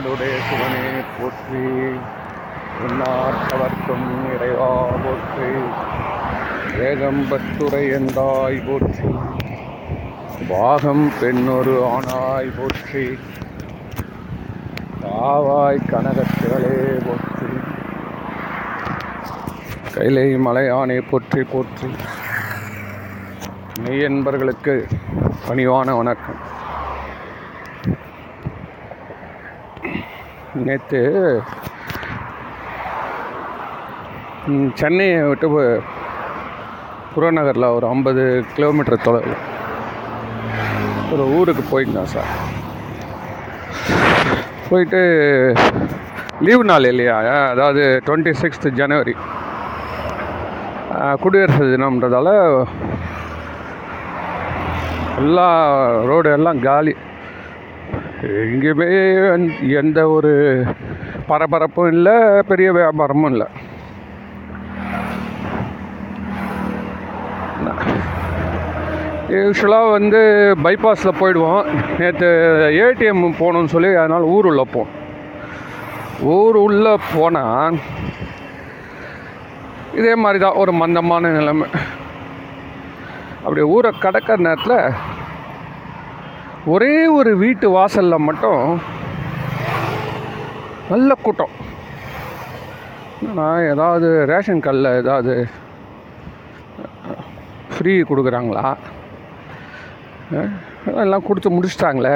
நாடுடைய சிவனே போற்றி. உன்னார்த்தவர்க்கும் இறைவா போற்றி. ஏகம்பத்துரை எந்தாய் போற்றி. பாகம் பெண்ணொரு ஆணாய் போற்றி. காவாய் கனகத்திரளே போற்றி. கைலை மலையானே போற்றி போற்றி. மெய்யன்பர்களுக்கு பணிவான வணக்கம். நேற்று சென்னையை விட்டு புறநகரில் ஒரு ஐம்பது கிலோமீட்டர் தொலைவில் ஒரு ஊருக்கு போயிருந்தேன் சார். போயிட்டு லீவு நாள் இல்லையா? அதாவது டுவெண்ட்டி சிக்ஸ்த் ஜனவரி குடியரசு தினம்ன்றதால எல்லா ரோடு எல்லாம் காலி. எங்கேயுமே எந்த- எந்த ஒரு பரபரப்பும் இல்லை பெரிய வியாபாரமும் இல்லை. யூஸ்வலாக வந்து பைபாஸில் போயிடுவோம். நேற்று ஏடிஎம் போகணும்னு சொல்லி அதனால் ஊர் உள்ளே போனோம். ஊர் உள்ளே போனால் இதே மாதிரி தான் ஒரு மந்தமான நிலைமை. அப்படி ஊரை கடக்கிற நேரத்தில் ஒரே ஒரு வீட்டு வாசலில் மட்டும் நல்ல கூட்டம். நான் ஏதாவது ரேஷன் கல்லில் ஏதாவது ஃப்ரீ கொடுக்குறாங்களா? எல்லாம் கொடுத்து முடிச்சிட்டாங்களே.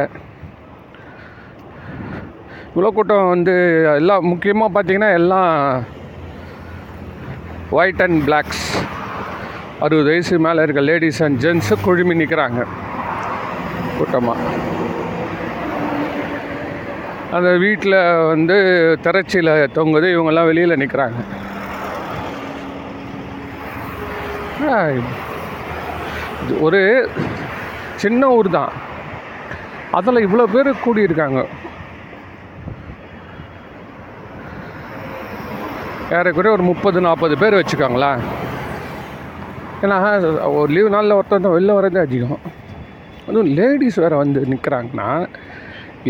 இவ்வளோ கூட்டம் வந்து எல்லாம் முக்கியமாக பார்த்தீங்கன்னா எல்லாம் ஒயிட் அண்ட் பிளாக்ஸ் அறுபது வயசு மேலே இருக்க லேடிஸ் அண்ட் ஜென்ஸு குழுமி நிற்கிறாங்க கூட்டமாக அந்த வீட்டில் வந்து திரைச்சியில் தொங்குது இவங்கெல்லாம் வெளியில் நிற்கிறாங்க இது? ஒரு சின்ன ஊர் தான். அதில் இவ்வளோ பேர் கூடியிருக்காங்க. ஏறக்குறைய ஒரு முப்பது நாற்பது பேர் வச்சுக்காங்களா ஏன்னா ஒரு லீவு நாளில் ஒருத்தர் வெளில வரதே அதிகம். அதுவும் லேடிஸ் வேறு வந்து நிற்கிறாங்கன்னா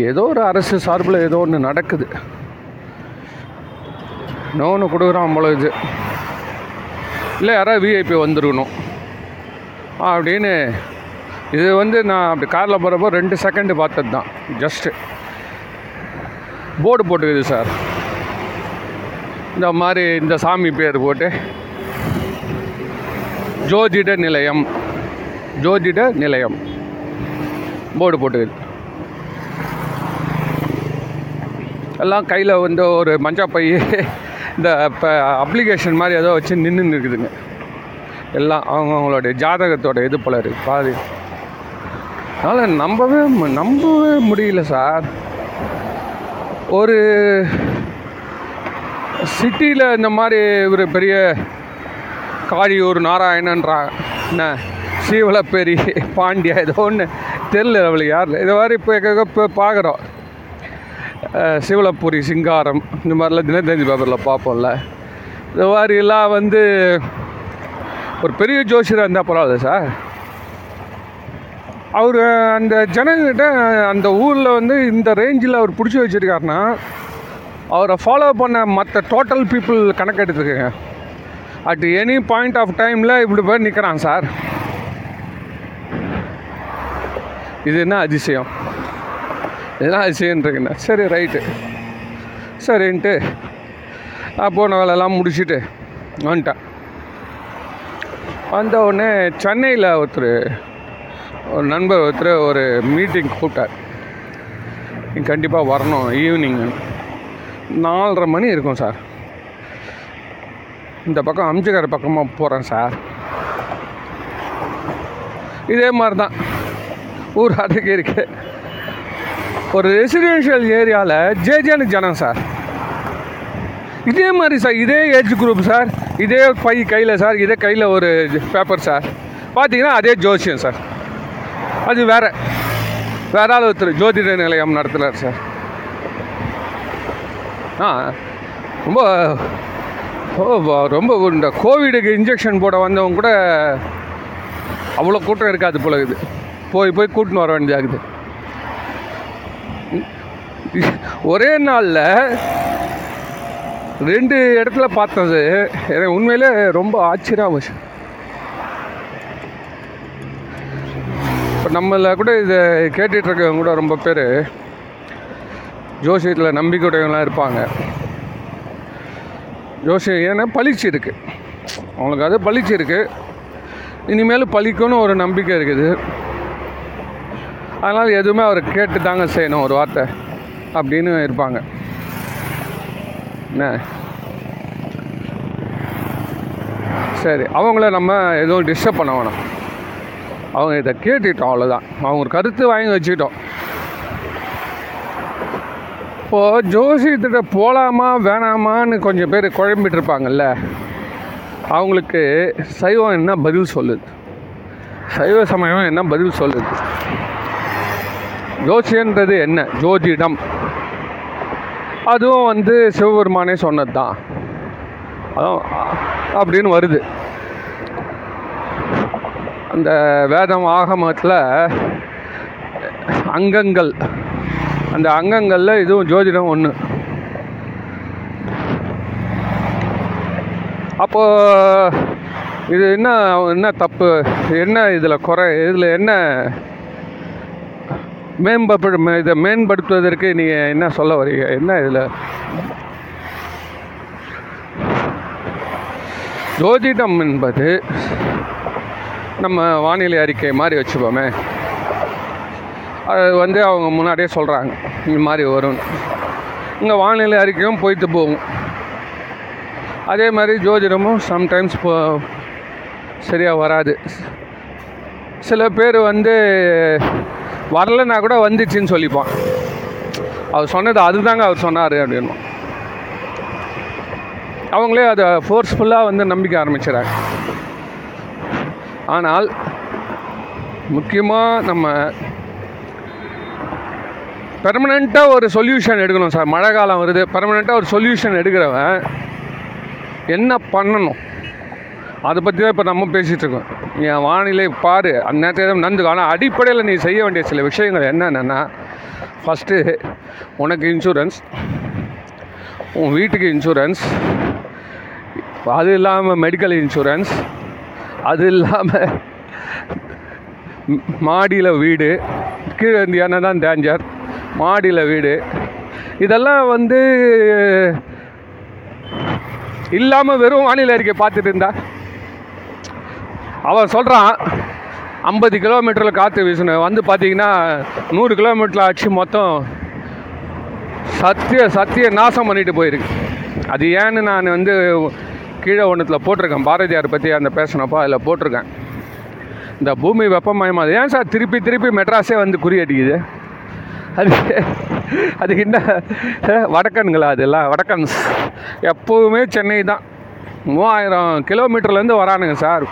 ஏதோ ஒரு அரசு சார்பில் ஏதோ ஒன்று நடக்குது. இன்னொன்று கொடுக்குறான் போல இது. இல்லை யாராவது விஐபி வந்துருக்கணும். அப்படின்னு இது வந்து நான் அப்படி காரில் போகிறப்போ ரெண்டு செகண்டு பார்த்தது தான். ஜஸ்ட்டு போர்டு போட்டுக்குது சார் இந்த மாதிரி இந்த சாமி பேர் போட்டு. ஜோதிட நிலையம். ஜோதிட நிலையம். போர்டு போட்டுக்குது எல்லாம் கையில் வந்து ஒரு மஞ்சா பை இந்த இப்போ அப்ளிகேஷன் மாதிரி ஏதோ வச்சு நின்று இருக்குதுங்க. எல்லாம் அவங்கவுங்களோட ஜாதகத்தோட இது போல இருக்குது பாதி. அதனால் நம்பவே மு- நம்பவே முடியல சார். ஒரு சிட்டியில் இந்த மாதிரி ஒரு பெரிய காரியூர் நாராயணன்றா என்ன சீவலப்பேரி பாண்டியா ஏதோ ஒன்று தெரில அவளுக்கு யார். இது மாதிரி இப்போ இப்போ பார்க்குறோம். சிவலப்பூரி சிங்காரம் இந்த மாதிரிலாம் தினத்தஞ்சி பேப்பரில் பார்ப்போம்ல. இந்த மாதிரிலாம் வந்து ஒரு பெரிய ஜோசியராக இருந்தால் பரவாயில்ல சார். அவர் அந்த ஜனங்கிட்ட அந்த ஊரில் வந்து இந்த ரேஞ்சில் அவர் பிடிச்சி வச்சுருக்காருன்னா அவரை ஃபாலோ பண்ண மற்ற டோட்டல் பீப்புள் கணக்கு எடுத்துக்கோங்க அட் எனி பாயிண்ட் ஆஃப் டைமில் இப்படி போய் நிற்கிறான் சார். இது என்ன அதிசயம்? இதெல்லாம் அதிசயன்றீங்கண்ணா சரி ரைட்டு சரின்ட்டு நான் போன வேலையெல்லாம் முடிச்சுட்டு வந்துட்டேன். வந்த உடனே சென்னையில் ஒருத்தர் ஒரு நண்பர் ஒருத்தர் ஒரு மீட்டிங் கூப்பிட்டார். நீ கண்டிப்பாக வரணும் ஈவினிங் நாலரை மணி இருக்கும் சார். இந்த பக்கம் அம்ஜகர் பக்கமாக போகிறேன் சார். இதே மாதிரி தான் ஊர் அடக்கி இருக்கு. ஒரு ரெசிடென்ஷியல் ஏரியாவில் ஜேஜேனு ஜனம் சார். இதே மாதிரி சார் இதே ஏஜ் குரூப் சார் இதே பை கையில் சார் இதே கையில் ஒரு பேப்பர் சார். பார்த்தீங்கன்னா அதே ஜோசியம் சார். அது வேற. வேற ஆள் ஒருத்தர் ஜோதிட நிலையம் நடத்துகிறார் சார். ஆ ரொம்ப ஓ ரொம்ப இந்த கோவிடுக்கு இன்ஜெக்ஷன் போட வந்தவங்க கூட அவ்வளோ கூட்டம் இருக்காது போல இது போய் போய் கூட்டின்னு வர வேண்டியதாகுது ஒரே நாளில் ரெண்டு இடத்துல பார்த்தது. எனக்கு உண்மையிலே ரொம்ப ஆச்சரியம் போச்சு இப்போ நம்மள கூட இதை கேட்டுட்ருக்கவங்க கூட ரொம்ப பேர் ஜோசியத்தில் நம்பிக்கையுடையவங்களாம் இருப்பாங்க. ஜோசியம் ஏன்னா பளிச்சு இருக்குது அவங்களுக்கு அது பளிச்சு இருக்குது இனிமேல் பழிக்கணும்னு ஒரு நம்பிக்கை இருக்குது. அதனால் எதுவுமே அவர் கேட்டு தாங்க செய்யணும் ஒரு வார்த்தை அப்படின்னு இருப்பாங்க. என்ன? சரி அவங்கள நம்ம எதுவும் டிஸ்டர்ப் பண்ண வேணாம். அவங்க இதை கேட்டுட்டோம் அவ்வளோதான் அவங்க ஒரு கருத்து வாங்கி வச்சுக்கிட்டோம். இப்போது ஜோசியத்திட்ட போகலாமா வேணாமான்னு கொஞ்சம் பேர் குழம்பிட்டு இருப்பாங்கல்ல அவங்களுக்கு சைவம் என்ன பதில் சொல்லுது? சைவ சமயம் என்ன பதில் சொல்லுது? ஜோசியன்றது என்ன? ஜோதிடம் அதுவும் வந்து சிவபெருமானே சொன்னது தான் அப்படின்னு வருது. அந்த வேதம் ஆகமத்தில் அங்கங்கள். அந்த அங்கங்களில் இதுவும் ஜோதிடம் ஒன்று அப்போ இது என்ன என்ன தப்பு? என்ன இதில் குறை? இதில் என்ன மேம்படு இதை மேம்படுத்துவதற்கு நீங்கள் என்ன சொல்ல வரீங்க? என்ன இதில்? ஜோதிடம் என்பது நம்ம வானிலை அறிக்கை மாதிரி வச்சுப்போமே. அது வந்து அவங்க முன்னாடியே சொல்கிறாங்க இந்த மாதிரி வரும். இங்கே வானிலை அறிக்கையும் போயிட்டு போகும். அதே மாதிரி ஜோதிடமும் சம்டைம்ஸ் போ சரியாக வராது. சில பேர் வந்து வரலன்னா கூட வந்துச்சுன்னு சொல்லிப்பான். அவர் சொன்னது அதுதாங்க அவர் சொன்னார் அப்படின்னு. அவங்களே அதை ஃபோர்ஸ்ஃபுல்லாக வந்து நம்பிக்கை ஆரம்பிச்சிடாங்க ஆனால் முக்கியமாக நம்ம பெர்மனெண்ட்டாக ஒரு சொல்யூஷன் எடுக்கணும் சார். மழை காலம் வருது பெர்மனெண்ட்டாக ஒரு சொல்யூஷன் எடுக்கிறவன் என்ன பண்ணணும்? அதை பற்றி தான் இப்போ நம்ம பேசிகிட்டு இருக்கோம் நீ வானிலை பாரு. அந்த நேரத்தில் நடந்துக்கும் ஆனால் அடிப்படையில் நீ செய்ய வேண்டிய சில விஷயங்கள் என்னென்னா ஃபஸ்ட்டு உனக்கு இன்சூரன்ஸ் உன் வீட்டுக்கு இன்சூரன்ஸ் அது இல்லாமல் மெடிக்கல் இன்சூரன்ஸ் அது இல்லாமல் மாடியில் வீடு கீழே இந்தியானா தான் டேஞ்சர் மாடியில் வீடு இதெல்லாம் வந்து இல்லாமல் வெறும் வானிலை அறிக்கை பார்த்துட்டு இருந்தா அவன் சொல்கிறான் ஐம்பது கிலோமீட்டரில் காற்று வீசணும் வந்து பார்த்தீங்கன்னா நூறு கிலோமீட்டரில் ஆச்சு மொத்தம். சத்திய சத்திய நாசம் பண்ணிட்டு போயிருக்கு. அது ஏன்னு நான் வந்து கீழே ஒன்றத்தில் போட்டிருக்கேன். பாரதியார் பற்றி அந்த பேசினப்போ அதில் போட்டிருக்கேன். இந்த பூமி வெப்பமயமாக ஏன் சார் திருப்பி திருப்பி மெட்ராஸே வந்து குறியடிக்குது அது அதுக்கு என்ன? வடக்கன்களா அதெல்லாம் வடக்கன்ஸ். எப்போவுமே சென்னை தான். மூவாயிரம் கிலோமீட்டர்லேருந்து வரானுங்க சார்.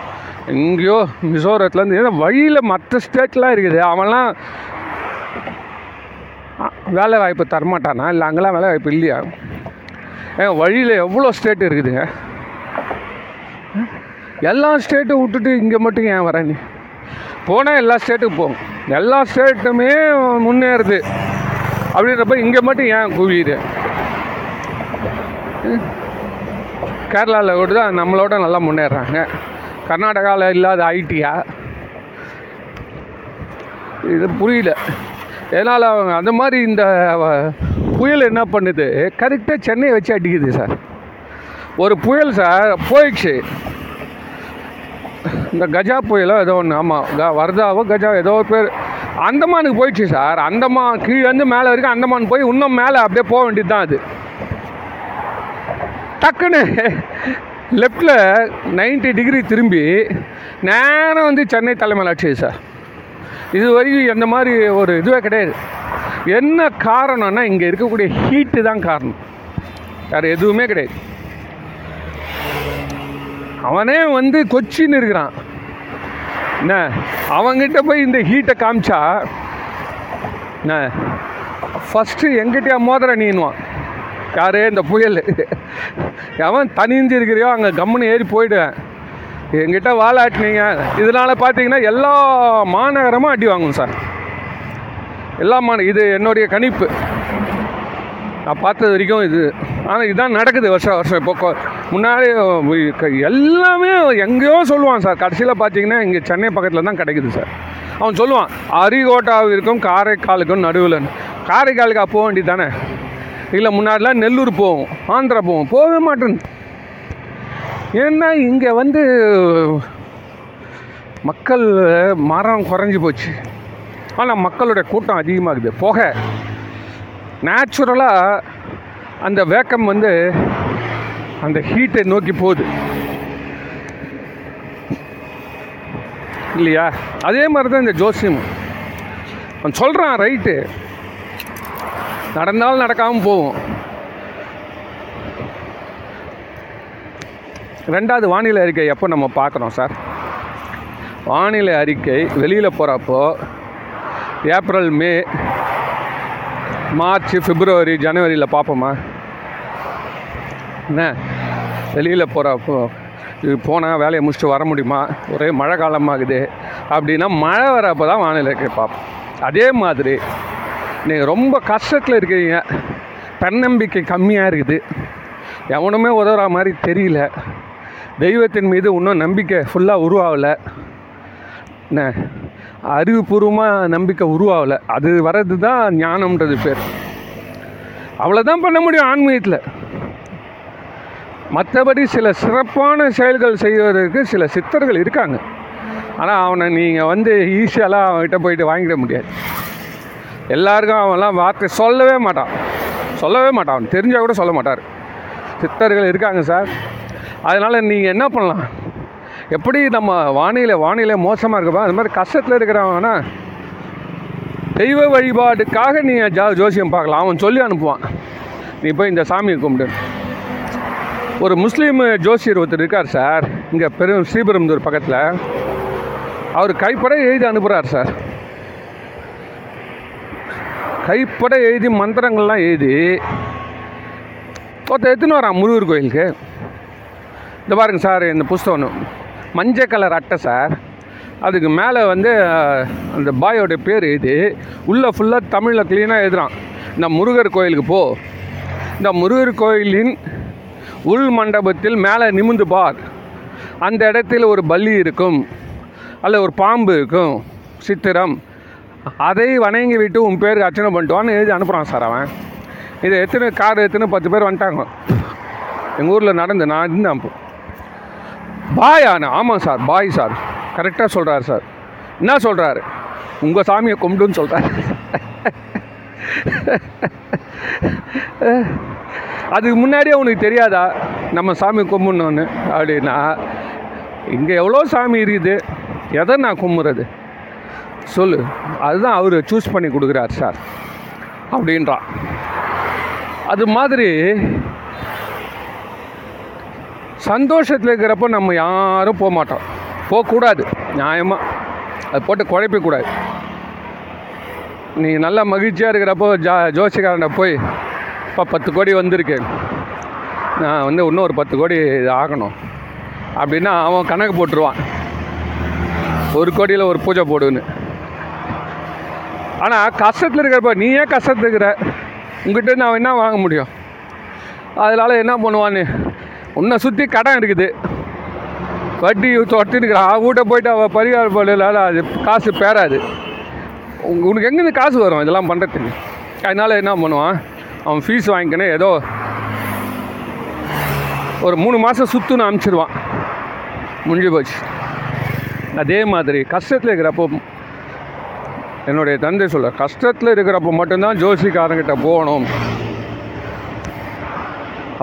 எங்கேயோ மிசோரத்துலேருந்து ஏன்னா வழியில் மற்ற ஸ்டேட்லாம் இருக்குது. அவன்லாம் வேலை வாய்ப்பு தரமாட்டானா? இல்லை அங்கெல்லாம் வேலை வாய்ப்பு இல்லையா? ஏன் வழியில் எவ்வளோ ஸ்டேட் இருக்குதுங்க? எல்லா ஸ்டேட்டும் விட்டுட்டு இங்கே மட்டும் ஏன் வர நீ? போனால் எல்லா ஸ்டேட்டுக்கும் போகும் எல்லா ஸ்டேட்டுமே முன்னேறுது. அப்படின்றப்ப இங்கே மட்டும் ஏன் குவியுது? கேரளாவில் கூட தான் நம்மளோட நல்லா முன்னேறாங்க. கர்நாடகாவில் இல்லாத ஐடியா. இது புரியல. இதனால் அவங்க அந்த மாதிரி இந்த புயல் என்ன பண்ணுது? கரெக்டாக சென்னையை வச்சு அடிக்குது சார் ஒரு புயல் சார் போயிடுச்சு. இந்த கஜா புயலோ ஏதோ ஒன்று ஆமாம் க வர்தாவோ கஜா ஏதோ ஒரு பேர். அந்தமானுக்கு போயிடுச்சு சார் அந்தமான் கீழேருந்து மேலே வரைக்கும் அந்தமான் போய் இன்னும் மேலே அப்படியே போக வேண்டியது தான் அது. டக்குன்னு லெஃப்டில் 90 டிகிரி திரும்பி நேரம் வந்து சென்னை தலைமையில் சார் இது வரைக்கும் எந்த மாதிரி ஒரு இதுவே கிடையாது. என்ன காரணம்னா இங்கே இருக்கக்கூடிய ஹீட்டு தான் காரணம். வேறு எதுவுமே கிடையாது. அவனே வந்து கொச்சின்னு இருக்கிறான். என்ன? அவங்கிட்ட போய் இந்த ஹீட்டை காமிச்சா என்ன? ஃபஸ்ட்டு எங்கிட்டயா மோதிர நீனுவான். யாரு? இந்த புயல். எவன் தனிஞ்சு இருக்கிறியோ அங்கே கம்முன்னு ஏறி போயிடுவேன். எங்கிட்ட வாழாட்டினீங்க இதனால் பார்த்தீங்கன்னா எல்லா மாநகரமும் அடி வாங்கும் சார். எல்லா மாந இது என்னுடைய கணிப்பு. நான் பார்த்தது வரைக்கும் இது. ஆனால் இதுதான் நடக்குது வருஷம் வருஷம். இப்போ முன்னாடி எல்லாமே எங்கேயோ சொல்லுவான் சார். கடைசியில் பார்த்தீங்கன்னா இங்கே சென்னை பக்கத்தில் தான் கிடைக்குது சார். அவன் சொல்லுவான் அரிகோட்டாவிற்கும் காரைக்காலுக்கும் நடுவில் காரைக்காலுக்கு போக வேண்டியது தானே? இல்லை முன்னாடிலாம் நெல்லூர் போவோம் ஆந்திரா போவோம் போகவே மாட்டேன். ஏன்னா இங்கே வந்து மக்கள் மரம் குறைஞ்சி போச்சு. ஆனால் மக்களுடைய கூட்டம் அதிகமாகுது. புகை நேச்சுரலாக அந்த வேக்கம் வந்து அந்த ஹீட்டை நோக்கி போகுது. இல்லையா? அதே மாதிரி தான் இந்த ஜோசியம் அவன் சொல்கிறான் ரைட்டு நடந்தாலும் நடக்காமல் போகும். ரெண்டாவது வானிலை அறிக்கை எப்போ நம்ம பார்க்குறோம் சார்? வானிலை அறிக்கை வெளியில் போகிறப்போ ஏப்ரல் மே மார்ச் பிப்ரவரி ஜனவரியில் பார்ப்போமா? என்ன? வெளியில் போகிறப்போ இது போனால் வேலையை முடிச்சுட்டு வர முடியுமா? ஒரே மழை காலமாகுது. அப்படின்னா மழை வரப்போ தான் வானிலை அறிக்கை பார்ப்போம். அதே மாதிரி நீங்கள் ரொம்ப கஷ்டத்தில் இருக்கிறீங்க தன்னம்பிக்கை கம்மியாக இருக்குது. எவனுமே உதவுற மாதிரி தெரியல. தெய்வத்தின் மீது இன்னும் நம்பிக்கை ஃபுல்லாக உருவாகலை. என்ன? அறிவுபூர்வமாக நம்பிக்கை உருவாகலை. அது வர்றது தான் ஞானம்ன்றது பேர். அவ்வளோதான் பண்ண முடியும் ஆன்மீகத்தில். மற்றபடி சில சிறப்பான செயல்கள் செய்வதற்கு சில சித்தர்கள் இருக்காங்க. ஆனால் அவனை நீங்கள் வந்து ஈஸியாலாம் அவன்கிட்ட போயிட்டு வாங்கிட முடியாது. எல்லாருக்கும் அவன்லாம் வார்த்தை சொல்லவே மாட்டான். சொல்லவே மாட்டான். அவன் தெரிஞ்சால் கூட சொல்ல மாட்டார். சித்தர்கள் இருக்காங்க சார். அதனால் நீங்கள் என்ன பண்ணலாம்? எப்படி நம்ம வானிலை வானிலை மோசமாக இருக்கப்போ? அது மாதிரி கஷ்டத்தில் இருக்கிறவனா தெய்வ வழிபாடுக்காக நீங்கள் ஜா ஜோசியம் பார்க்கலாம். அவன் சொல்லி அனுப்புவான். நீ போய் இந்த சாமியை கும்பிடு. ஒரு முஸ்லீம் ஜோசியர் ஒருத்தர் இருக்கார் சார். இங்கே பெரும் ஸ்ரீபெரும்புதூர் பக்கத்தில். அவர் கைப்பட எழுதி அனுப்புகிறார் சார். கைப்பட எழுதி மந்திரங்கள்லாம் எழுதி ஒருத்தர் எடுத்துன்னு வரான் முருகர் கோயிலுக்கு. இந்த பாருங்க சார் இந்த புஸ்தகம் மஞ்சள் கலர் அட்டை சார். அதுக்கு மேலே வந்து அந்த பாயோட பேர் எழுதி உள்ளே ஃபுல்லாக தமிழில் க்ளீனாக எழுதுகிறான் இந்த முருகர் கோயிலுக்கு போ. இந்த முருகர் கோயிலின் உள் மண்டபத்தில் மேலே நிமிந்து பார். அந்த இடத்தில் ஒரு பல்லி இருக்கும். அல்ல ஒரு பாம்பு இருக்கும். சித்திரம். அதை வணங்கி விட்டு உன் பேருக்கு அர்ச்சனை பண்ணிட்டுவான்னு எழுதி அனுப்புகிறான் சார் அவன். இதை எத்தனை கார் எத்தனை பத்து பேர் வந்துட்டாங்க. எங்கள் ஊரில் நடந்து நான் இருந்தேன் அப்போ பாயாண்ணா ஆமாம் சார் பாய் சார். கரெக்டாக சொல்கிறாரு சார். என்ன சொல்கிறாரு உங்கள் சாமியை கும்பிடுன்னு சொல்கிறாரு அதுக்கு முன்னாடியே உனக்கு தெரியாதா? நம்ம சாமி கும்பிடணுன்னு அப்படின்னா இங்கே எவ்வளோ சாமி இருக்குது? எதை நான் கும்பிட்றது சொல்லு. அதுதான் அவர் சூஸ் பண்ணி கொடுக்குறார் சார் அப்படின்றான் அது மாதிரி சந்தோஷத்தில் இருக்கிறப்போ நம்ம யாரும் போக மாட்டோம். போகக்கூடாது. நியாயமாக அது போட்டு குழப்பிக்கூடாது. நீ நல்லா மகிழ்ச்சியாக இருக்கிறப்போ ஜா ஜோசிக்காரனை போய் இப்போ பத்து கோடி வந்திருக்கு. நான் வந்து இன்னும் ஒரு பத்து கோடி இது ஆகணும். அப்படின்னா அவன் கணக்கு போட்டுருவான். ஒரு கோடியில் ஒரு பூஜை போடுன்னு. ஆனால் கஷ்டத்தில் இருக்கிறப்ப நீ ஏன் கஷ்டத்தில் இருக்கிற? உங்ககிட்ட நான் என்ன வாங்க முடியும்? அதனால் என்ன பண்ணுவான்னு? உன்னை சுற்றி கடன் இருக்குது. வட்டி தொட்டிருக்கிறான் வீட்டை போயிட்டு அவள் பரிகார பண்ணல அது காசு பேராது. உங்க- உனக்கு எங்கேருந்து காசு வரும்? இதெல்லாம் பண்ணுறதுக்கு அதனால் என்ன பண்ணுவான்? அவன் ஃபீஸ் வாங்கிக்கணும் ஏதோ ஒரு மூணு மாதம் சுற்றுன்னு அனுப்பிச்சிடுவான் முடிஞ்சு போச்சு. அதே மாதிரி கஷ்டத்தில் இருக்கிறப்போ என்னுடைய தந்தை சொல்ல கஷ்டத்தில் இருக்கிறப்போ மட்டும்தான் ஜோசிக்காரங்கிட்ட போகணும்.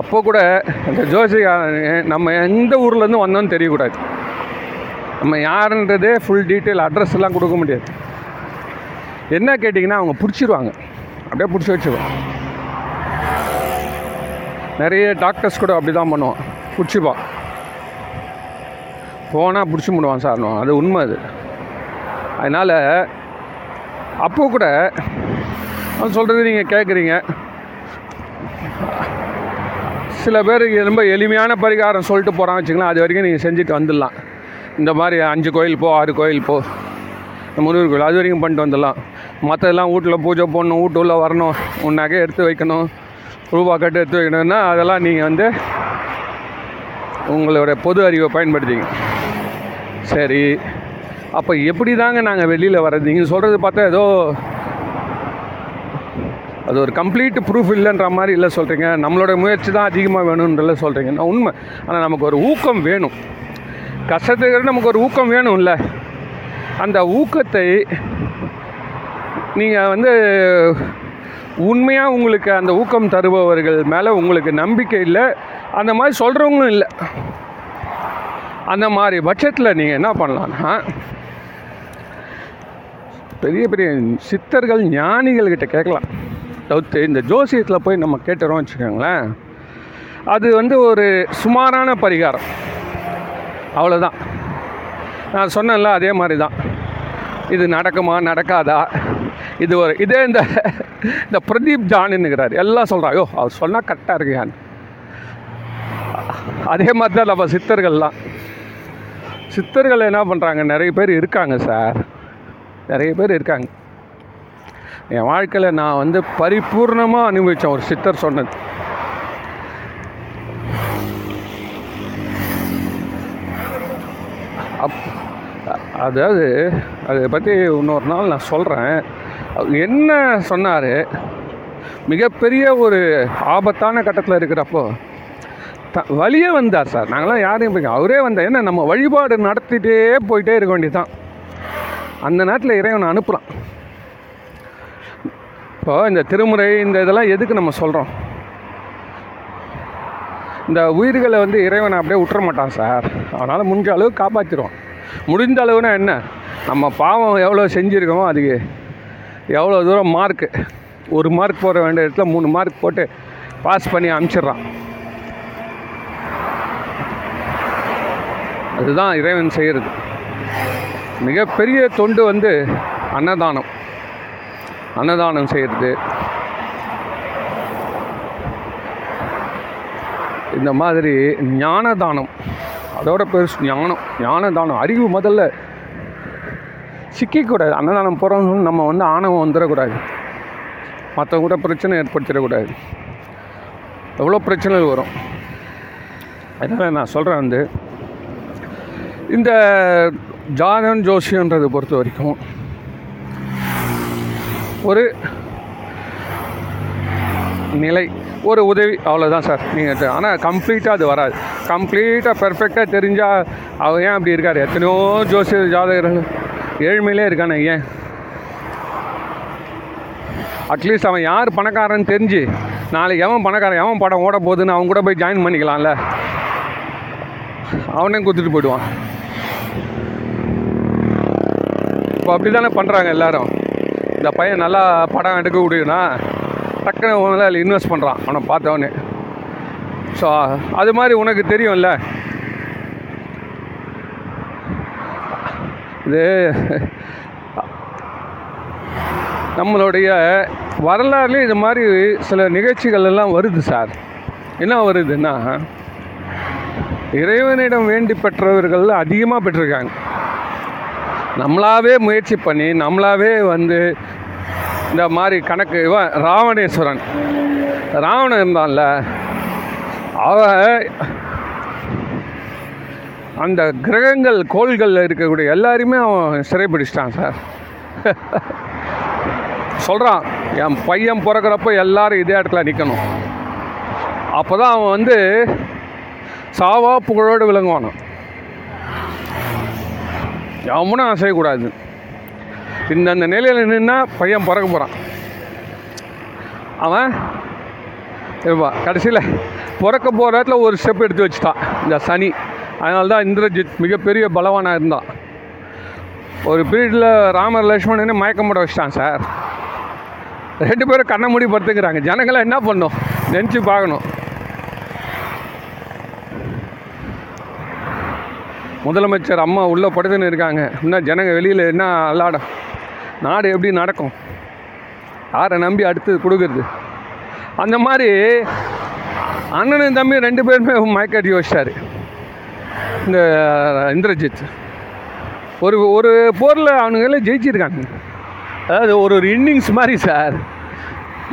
அப்போ கூட இந்த ஜோசிக்காரன் நம்ம எந்த ஊர்லேருந்து வந்தோம்னு தெரியக்கூடாது. நம்ம யாருன்றதே ஃபுல் டீட்டெயில் அட்ரஸ் எல்லாம் கொடுக்க முடியாது. என்ன கேட்டிங்கன்னா அவங்க பிடிச்சிருவாங்க. அப்படியே பிடிச்சி வச்சுருவாங்க. நிறைய டாக்டர்ஸ் கூட அப்படி தான் பண்ணுவான். பிடிச்சிப்பான். போனால் பிடிச்சி முடுவான் சார் அது உண்மை அது. அதனால் அப்போ கூட அவன் சொல்கிறது நீங்கள் கேட்குறீங்க சில பேர் ரொம்ப எளிமையான பரிகாரம் சொல்லிட்டு போகிறான் வச்சுக்கலாம் அது வரைக்கும் நீங்கள் செஞ்சுட்டு வந்துடலாம். இந்த மாதிரி அஞ்சு கோயில் போ ஆறு கோயில் போ. இந்த முருகர் கோயில் அது வரைக்கும் பண்ணிட்டு வந்துடலாம். மற்றதெல்லாம் வீட்டில் பூஜை போடணும் வீட்டு உள்ளே வரணும் உன்னாக்கே எடுத்து வைக்கணும். ரூபா கட்டு எடுத்து வைக்கணும்னா அதெல்லாம் நீங்கள் வந்து உங்களோட பொது அறிவை பயன்படுத்திங்க சரி. அப்போ எப்படி தாங்க நாங்கள் வெளியில் வர்றது? நீங்கள் சொல்கிறது பார்த்தா ஏதோ அது ஒரு கம்ப்ளீட் ப்ரூஃப் இல்லைன்ற மாதிரி இல்லை சொல்கிறீங்க நம்மளோட முயற்சி தான் அதிகமாக வேணுன்றல சொல்கிறீங்க நான் உண்மை. ஆனால் நமக்கு ஒரு ஊக்கம் வேணும். கஷ்டத்துக்கு நமக்கு ஒரு ஊக்கம் வேணும்ல. அந்த ஊக்கத்தை நீங்கள் வந்து உண்மையாக உங்களுக்கு அந்த ஊக்கம் தருபவர்கள் மேலே உங்களுக்கு நம்பிக்கை இல்லை. அந்த மாதிரி சொல்கிறவங்களும் இல்லை. அந்த மாதிரி பட்சத்தில் நீங்கள் என்ன பண்ணலான்னா பெரிய பெரிய சித்தர்கள் ஞானிகள்கிட்ட கேட்கலாம். தவிர்த்து இந்த ஜோசியத்தில் போய் நம்ம கேட்டுறோம் வச்சுக்கோங்களேன். அது வந்து ஒரு சுமாரான பரிகாரம். அவ்வளோதான் நான் சொன்னேன்ல அதே மாதிரி தான் இது நடக்குமா நடக்காதா? இது ஒரு இதே இந்த இந்த பிரதீப் ஜானுங்கிறார் எல்லாம் சொல்கிறா ஐயோ அவர் சொன்னால் கரெக்டாக இருக்கியான்னு அதே மாதிரி தான் நம்ம சித்தர்கள்லாம். சித்தர்கள் என்ன பண்ணுறாங்க நிறைய பேர் இருக்காங்க சார். நிறைய பேர் இருக்காங்க. என் வாழ்க்கையில் நான் வந்து பரிபூர்ணமாக அனுபவித்தேன் ஒரு சித்தர் சொன்னது. அப் அதாவது அதை பற்றி இன்னொரு நாள் நான் சொல்கிறேன் என்ன சொன்னார்? மிகப்பெரிய ஒரு ஆபத்தான கட்டத்தில் இருக்கிறப்போ த வழியே வந்தார் சார். நாங்களாம் யாரையும் போய் அவரே வந்தார். ஏன்னா நம்ம வழிபாடு நடத்திட்டே போயிட்டே இருக்க வேண்டியதுதான். அந்த நேரத்தில் இறைவனை அனுப்புகிறான் இப்போ இந்த திருமுறை இந்த இதெல்லாம் எதுக்கு நம்ம சொல்கிறோம் இந்த உயிர்களை வந்து இறைவனை அப்படியே விட்டுற மாட்டான் சார். அதனால் முடிஞ்ச அளவு காப்பாற்றிடுவான் முடிஞ்ச அளவுனா என்ன? நம்ம பாவம் எவ்வளோ செஞ்சுருக்கோமோ அதுக்கு எவ்வளோ தூரம் மார்க்கு ஒரு மார்க் போட வேண்டிய இடத்துல மூணு மார்க் போட்டு பாஸ் பண்ணி அனுப்பிச்சிட்றான். அதுதான் இறைவன் செய்கிறது மிகப்பெரிய தொண்டு வந்து அன்னதானம். அன்னதானம் செய்கிறது இந்த மாதிரி ஞானதானம். அதோட பெருசு ஞானம். ஞானதானம். அறிவு முதல்ல. சிக்கிக்கூடாது. அன்னதானம் போகிறோம்னு நம்ம வந்து ஆணவம் வந்துடக்கூடாது மற்றவங்க கூட பிரச்சனை ஏற்படுத்திடக்கூடாது. எவ்வளோ பிரச்சனைகள் வரும். அதனால் நான் சொல்கிறேன் வந்து இந்த ஜாதன் ஜோசியன்றதை பொறுத்த வரைக்கும் ஒரு நிலை ஒரு உதவி அவ்வளோதான் சார். நீங்கள் ஆனால் கம்ப்ளீட்டாக அது வராது. கம்ப்ளீட்டாக பெர்ஃபெக்டாக தெரிஞ்சால் அவர் ஏன் அப்படி இருக்கார்? எத்தனையோ ஜோசியர் ஜாதகர்கள் ஏழ்மையிலே இருக்கானே ஏன்? அட்லீஸ்ட் அவன் யார் பணக்காரன்னு தெரிஞ்சு நாளைக்கு எவன் பணக்காரன் எவன் படம் ஓட போகுதுன்னு அவன் கூட போய் ஜாயின் பண்ணிக்கலாம்ல. அவனே கொடுத்துட்டு போயிடுவான். இப்போ அப்படி தானே பண்ணுறாங்க எல்லாரும். இந்த பையன் நல்லா படம் எடுக்க முடியும்னா டக்குன்னு அவன் அதில் இன்வெஸ்ட் பண்ணுறான் அவனை பார்த்தவொன்னே. ஸோ அது மாதிரி உனக்கு தெரியும்ல. இது நம்மளுடைய வரலாறுலேயே இது மாதிரி சில நிகழ்ச்சிகள் எல்லாம் வருது சார். என்ன வருதுன்னா இறைவனிடம் வேண்டி பெற்றவர்கள் அதிகமாக பெற்றிருக்காங்க. நம்மளாவே முயற்சி பண்ணி நம்மளாவே வந்து இந்த மாதிரி கணக்கு இவன் ராவணேஸ்வரன். ராவணன் இருந்தான்ல அவன் அந்த கிரகங்கள் கோள்களில் இருக்கக்கூடிய எல்லாரையுமே அவன் சிறைப்பிடிச்சிட்டான் சார். சொல்கிறான் என் பையன் பிறக்கிறப்ப எல்லாரும் இதே இடத்துல நிற்கணும் அப்போ தான் அவன் வந்து சாவா புகழோடு விளங்குவானான் எவனும் அசையக்கூடாது இந்தந்த நிலையில் நின்னா பையன் பிறக்க போகிறான் அவன் இருப்பா கடைசியில் பிறக்க போகிற இடத்துல ஒரு ஸ்டெப் எடுத்து வச்சுட்டான் இந்த சனி. அதனால தான் இந்திரஜித் மிகப்பெரிய பலவானாக இருந்தான். ஒரு பீரியடில் ராமர் லக்ஷ்மணனே மயக்கம் போட வச்சிட்டான் சார் ரெண்டு பேரும் கண்ணை மூடி படுத்துக்கிறாங்க. ஜனங்களை என்ன பண்ணும்? நினச்சி பார்க்கணும். முதலமைச்சர் அம்மா உள்ளே படுத்துன்னு இருக்காங்க. இன்னும் ஜனங்க வெளியில் என்ன அல்லாடம்? நாடு எப்படி நடக்கும்? யாரை நம்பி அடுத்து கொடுக்குறது? அந்த மாதிரி அண்ணனும் தம்பி ரெண்டு பேருமே மயக்கடி வச்சிட்டாரு. இந்த இந்திரஜித். ஒரு ஒரு போரில் அவனுங்களே ஜெயிச்சிருக்காங்க. அதாவது ஒரு ஒரு இன்னிங்ஸ் மாதிரி சார்.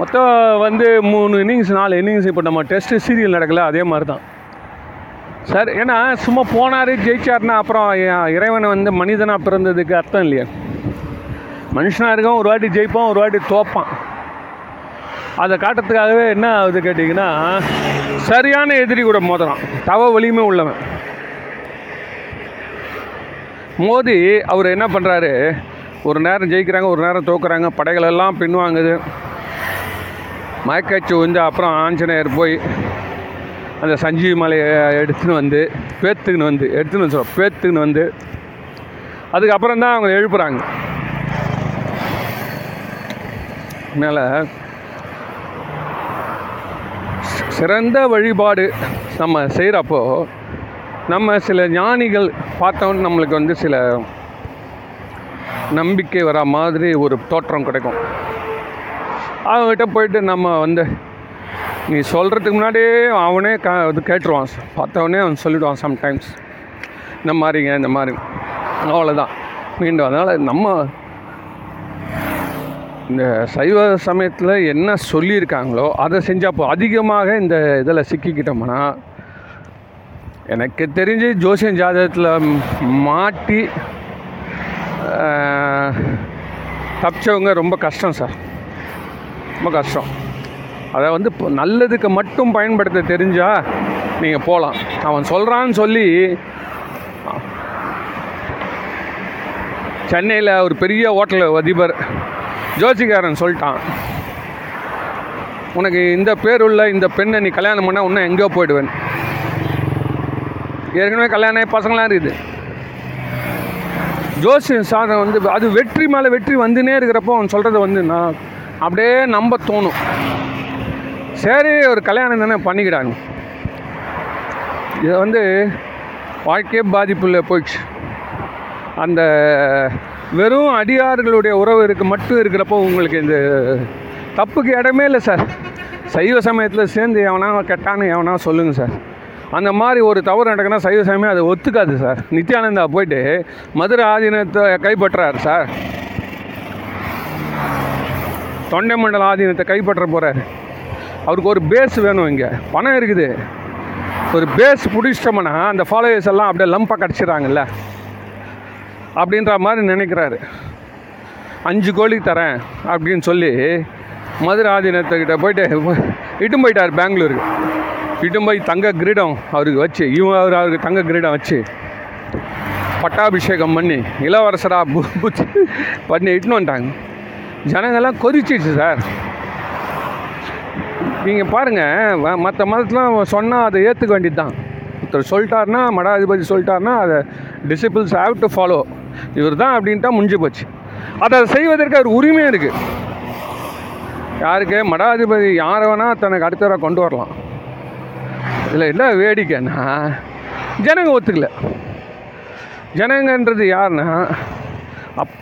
மொத்தம் வந்து மூணு இன்னிங்ஸ் நாலு இன்னிங்ஸ் இப்போ நம்ம டெஸ்ட்டு சீரியல் நடக்கல அதே மாதிரி தான் சார் ஏன்னா சும்மா போனார் ஜெயிச்சார்னா அப்புறம் இறைவனை இறைவன் வந்து மனிதனாக பிறந்ததுக்கு அர்த்தம் இல்லையா. மனுஷனாக இருக்கான் ஒரு வாட்டி ஜெயிப்பான் ஒரு வாட்டி தோப்பான். அதை காட்டுறதுக்காகவே என்ன ஆகுது கேட்டிங்கன்னா சரியான எதிரி கூட மோதுறான். தவ வலிமை உள்ளவன். மோதி அவர் என்ன பண்ணுறாரு ஒரு நேரம் ஜெயிக்கிறாங்க ஒரு நேரம் தோக்குறாங்க படைகளெல்லாம் பின்வாங்குது. மயக்காட்சி வந்து அப்புறம் ஆஞ்சநேயர் போய் அந்த சஞ்சீவி மலையை எடுத்துன்னு வந்து பேத்துக்குன்னு வந்து எடுத்துன்னு சொல்ல பேத்துக்குன்னு வந்து அதுக்கப்புறம் தான் அவங்க எழுப்புறாங்க. அதனால் சிறந்த வழிபாடு நம்ம செய்கிறப்போ நம்ம சில ஞானிகள் பார்த்தோன்னு நம்மளுக்கு வந்து சில நம்பிக்கை வர மாதிரி ஒரு தோற்றம் கிடைக்கும். அவங்ககிட்ட போயிட்டு நம்ம வந்து நீ சொல்கிறதுக்கு முன்னாடியே அவனே க இது கேட்டுருவான். பார்த்தவொடனே அவன் சொல்லிவிடுவான் சம்டைம்ஸ் இந்த மாதிரிங்க இந்த மாதிரி. அவ்வளோதான் மீண்டும் அதனால் நம்ம இந்த சைவ சமயத்தில் என்ன சொல்லியிருக்காங்களோ அதை செஞ்சால் போ அதிகமாக இந்த இதில் சிக்கிக்கிட்டோம்னா எனக்கு தெரிஞ்சு ஜோசியம் ஜாதகத்தில் மாட்டி தப்பிச்சவங்க ரொம்ப கஷ்டம் சார். ரொம்ப கஷ்டம். அதை வந்து இப்போ நல்லதுக்கு மட்டும் பயன்படுத்த தெரிஞ்சால் நீங்கள் போகலாம் அவன் சொல்கிறான்னு சொல்லி சென்னையில் ஒரு பெரிய ஹோட்டல் அதிபர் ஜோசிகாரன் சொல்லிட்டான். உனக்கு இந்த பேர் உள்ள இந்த பெண்ணை நீ கல்யாணம் பண்ணால் இன்னும் எங்கே போயிடுவேன். ஏற்கனவே கல்யாணம் ஆகி பசங்களாம் இருக்குது. ஜோசி சாதம் வந்து அது வெற்றி மேலே வெற்றி வந்துனே இருக்கிறப்போ அவன் சொல்கிறத வந்து நான் அப்படியே நம்ப தோணும். சரி ஒரு கல்யாணம் தானே பண்ணிக்கிறாங்க. இதை வந்து வாழ்க்கையே பாதிப்புள்ள போயிடுச்சு. அந்த வெறும் அடியார்களுடைய உறவு இருக்கு மட்டும் இருக்கிறப்போ உங்களுக்கு இந்த தப்புக்கு இடமே இல்லை சார். சைவ சமயத்தில் சேர்ந்து எவனா கெட்டான்னு எவனா சொல்லுங்கள் சார். அந்த மாதிரி ஒரு தவறு நடக்குன்னா சைவ சமயம் அதை ஒத்துக்காது சார். நித்யானந்தா போயிட்டு மதுரை ஆதீனத்தை கைப்பற்றார் சார். தொண்டை மண்டல ஆதீனத்தை கைப்பற்ற போகிறார் அவருக்கு ஒரு பேஸ் வேணும் இங்கே. பணம் இருக்குது. ஒரு பேஸ் பிடிச்சிட்டோம்னா அந்த ஃபாலோவர்ஸ் எல்லாம் அப்படியே லம்பாக கிடச்சிட்றாங்கல்ல. அப்படின்ற மாதிரி நினைக்கிறாரு. அஞ்சு கோழி தரேன் அப்படின்னு சொல்லி மதுரை ஆதீனத்துக்கிட்ட போயிட்டு இட்டும் போயிட்டார் பெங்களூருக்கு. இட்டும் போய் தங்க கிரீடம் அவருக்கு வச்சு இவன் அவர் அவருக்கு தங்க கிரீடம் வச்சு பட்டாபிஷேகம் பண்ணி இளவரசராக பண்ணி இட்டுன்னு வந்துட்டாங்க. ஜனங்கள்லாம் கொதிச்சிடுச்சு சார். நீங்கள் பாருங்கள் மற்ற மதத்துலாம் சொன்னால் அதை ஏற்றுக்க வேண்டியது தான் ஒருத்தர் சொல்லிட்டாருன்னா மடாதிபதி சொல்லிட்டாருன்னா அதை டிசிபிள்ஸ் ஹாவ் டு ஃபாலோ இவர் தான் அப்படின்ட்டா முடிஞ்சு போச்சு. அதை செய்வதற்கு அவர் உரிமையும் இருக்குது யாருக்கு? மடாதிபதி யாரை வேணால் தனக்கு அடுத்தவரை கொண்டு வரலாம். இதில் என்ன வேடிக்கைன்னா ஜனங்க ஒத்துக்கல. ஜனங்கன்றது யாருன்னா அப்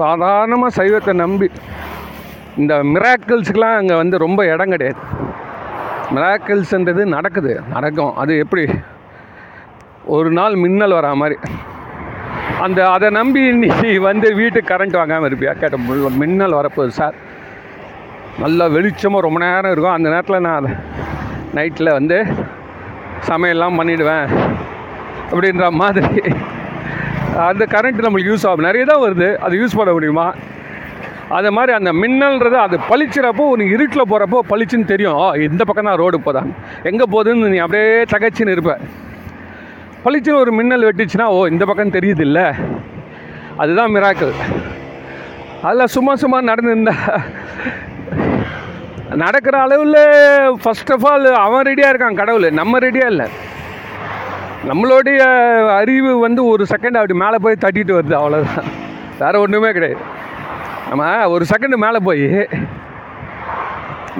சாதாரணமாக சைவத்தை நம்பி இந்த மிராக்கிள்ஸுக்கெலாம் அங்கே வந்து ரொம்ப இடம் கிடையாது. மிராக்கிள்ஸ்ன்றது நடக்குது நடக்கும். அது எப்படி? ஒரு நாள் மின்னல் வரா மாதிரி. அந்த அதை நம்பி நீ வந்து வீட்டுக்கு கரண்ட் வாங்காமல் இருப்பியா? கேட்ட முள் மின்னல் வரப்போகுது சார் நல்லா வெளிச்சமாக ரொம்ப நேரம் இருக்கும். அந்த நேரத்தில் நான் நைட்டில் வந்து சமையல்லாம் பண்ணிவிடுவேன் அப்படின்ற மாதிரி. அந்த கரண்ட் நம்மளுக்கு யூஸ் ஆகும். நிறைய தான் வருது. அது யூஸ் பண்ண முடியுமா? அது மாதிரி அந்த மின்னல்ன்றது அது பளிச்சுறப்போ நீ இருட்டில் போகிறப்போ பளிச்சுன்னு தெரியும். இந்த பக்கம் தான் ரோடு போதான் எங்கே போகுதுன்னு நீ அப்படியே தகச்சின்னு இருப்ப. பளிச்சுன்னு ஒரு மின்னல் வெட்டுச்சுன்னா ஓ இந்த பக்கம் தெரியுது இல்லை அதுதான் மிராக்கள். அதில் சும்மா சும்மா நடந்துருந்தா நடக்கிற அளவில் ஃபஸ்ட் ஆஃப் ஆல் அவன் ரெடியாக இருக்கான் கடவுள். நம்ம ரெடியாக இல்லை. நம்மளுடைய அறிவு வந்து ஒரு செகண்ட் அப்படி மேலே போய் தட்டிட்டு வருது அவ்வளோதான் வேறு ஒன்றுமே கிடையாது. நம்ம ஒரு செகண்டு மேலே போய்.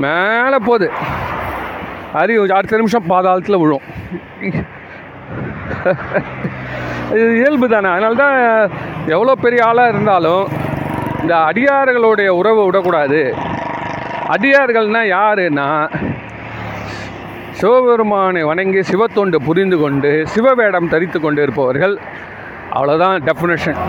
மேலே போகுது. அறிவு அடுத்த நிமிஷம் பாதாளத்தில் விழும். இது இயல்பு தானே. அதனால தான் எவ்வளோ பெரிய ஆளாக இருந்தாலும் இந்த அடியார்களுடைய உறவை விடக்கூடாது. அடியார்கள்னால் யாருன்னா சிவபெருமானை வணங்கி சிவத்தொண்டு புரிந்து கொண்டு சிவவேடம் தரித்து கொண்டு இருப்பவர்கள் அவ்வளோதான் டெஃபினேஷன்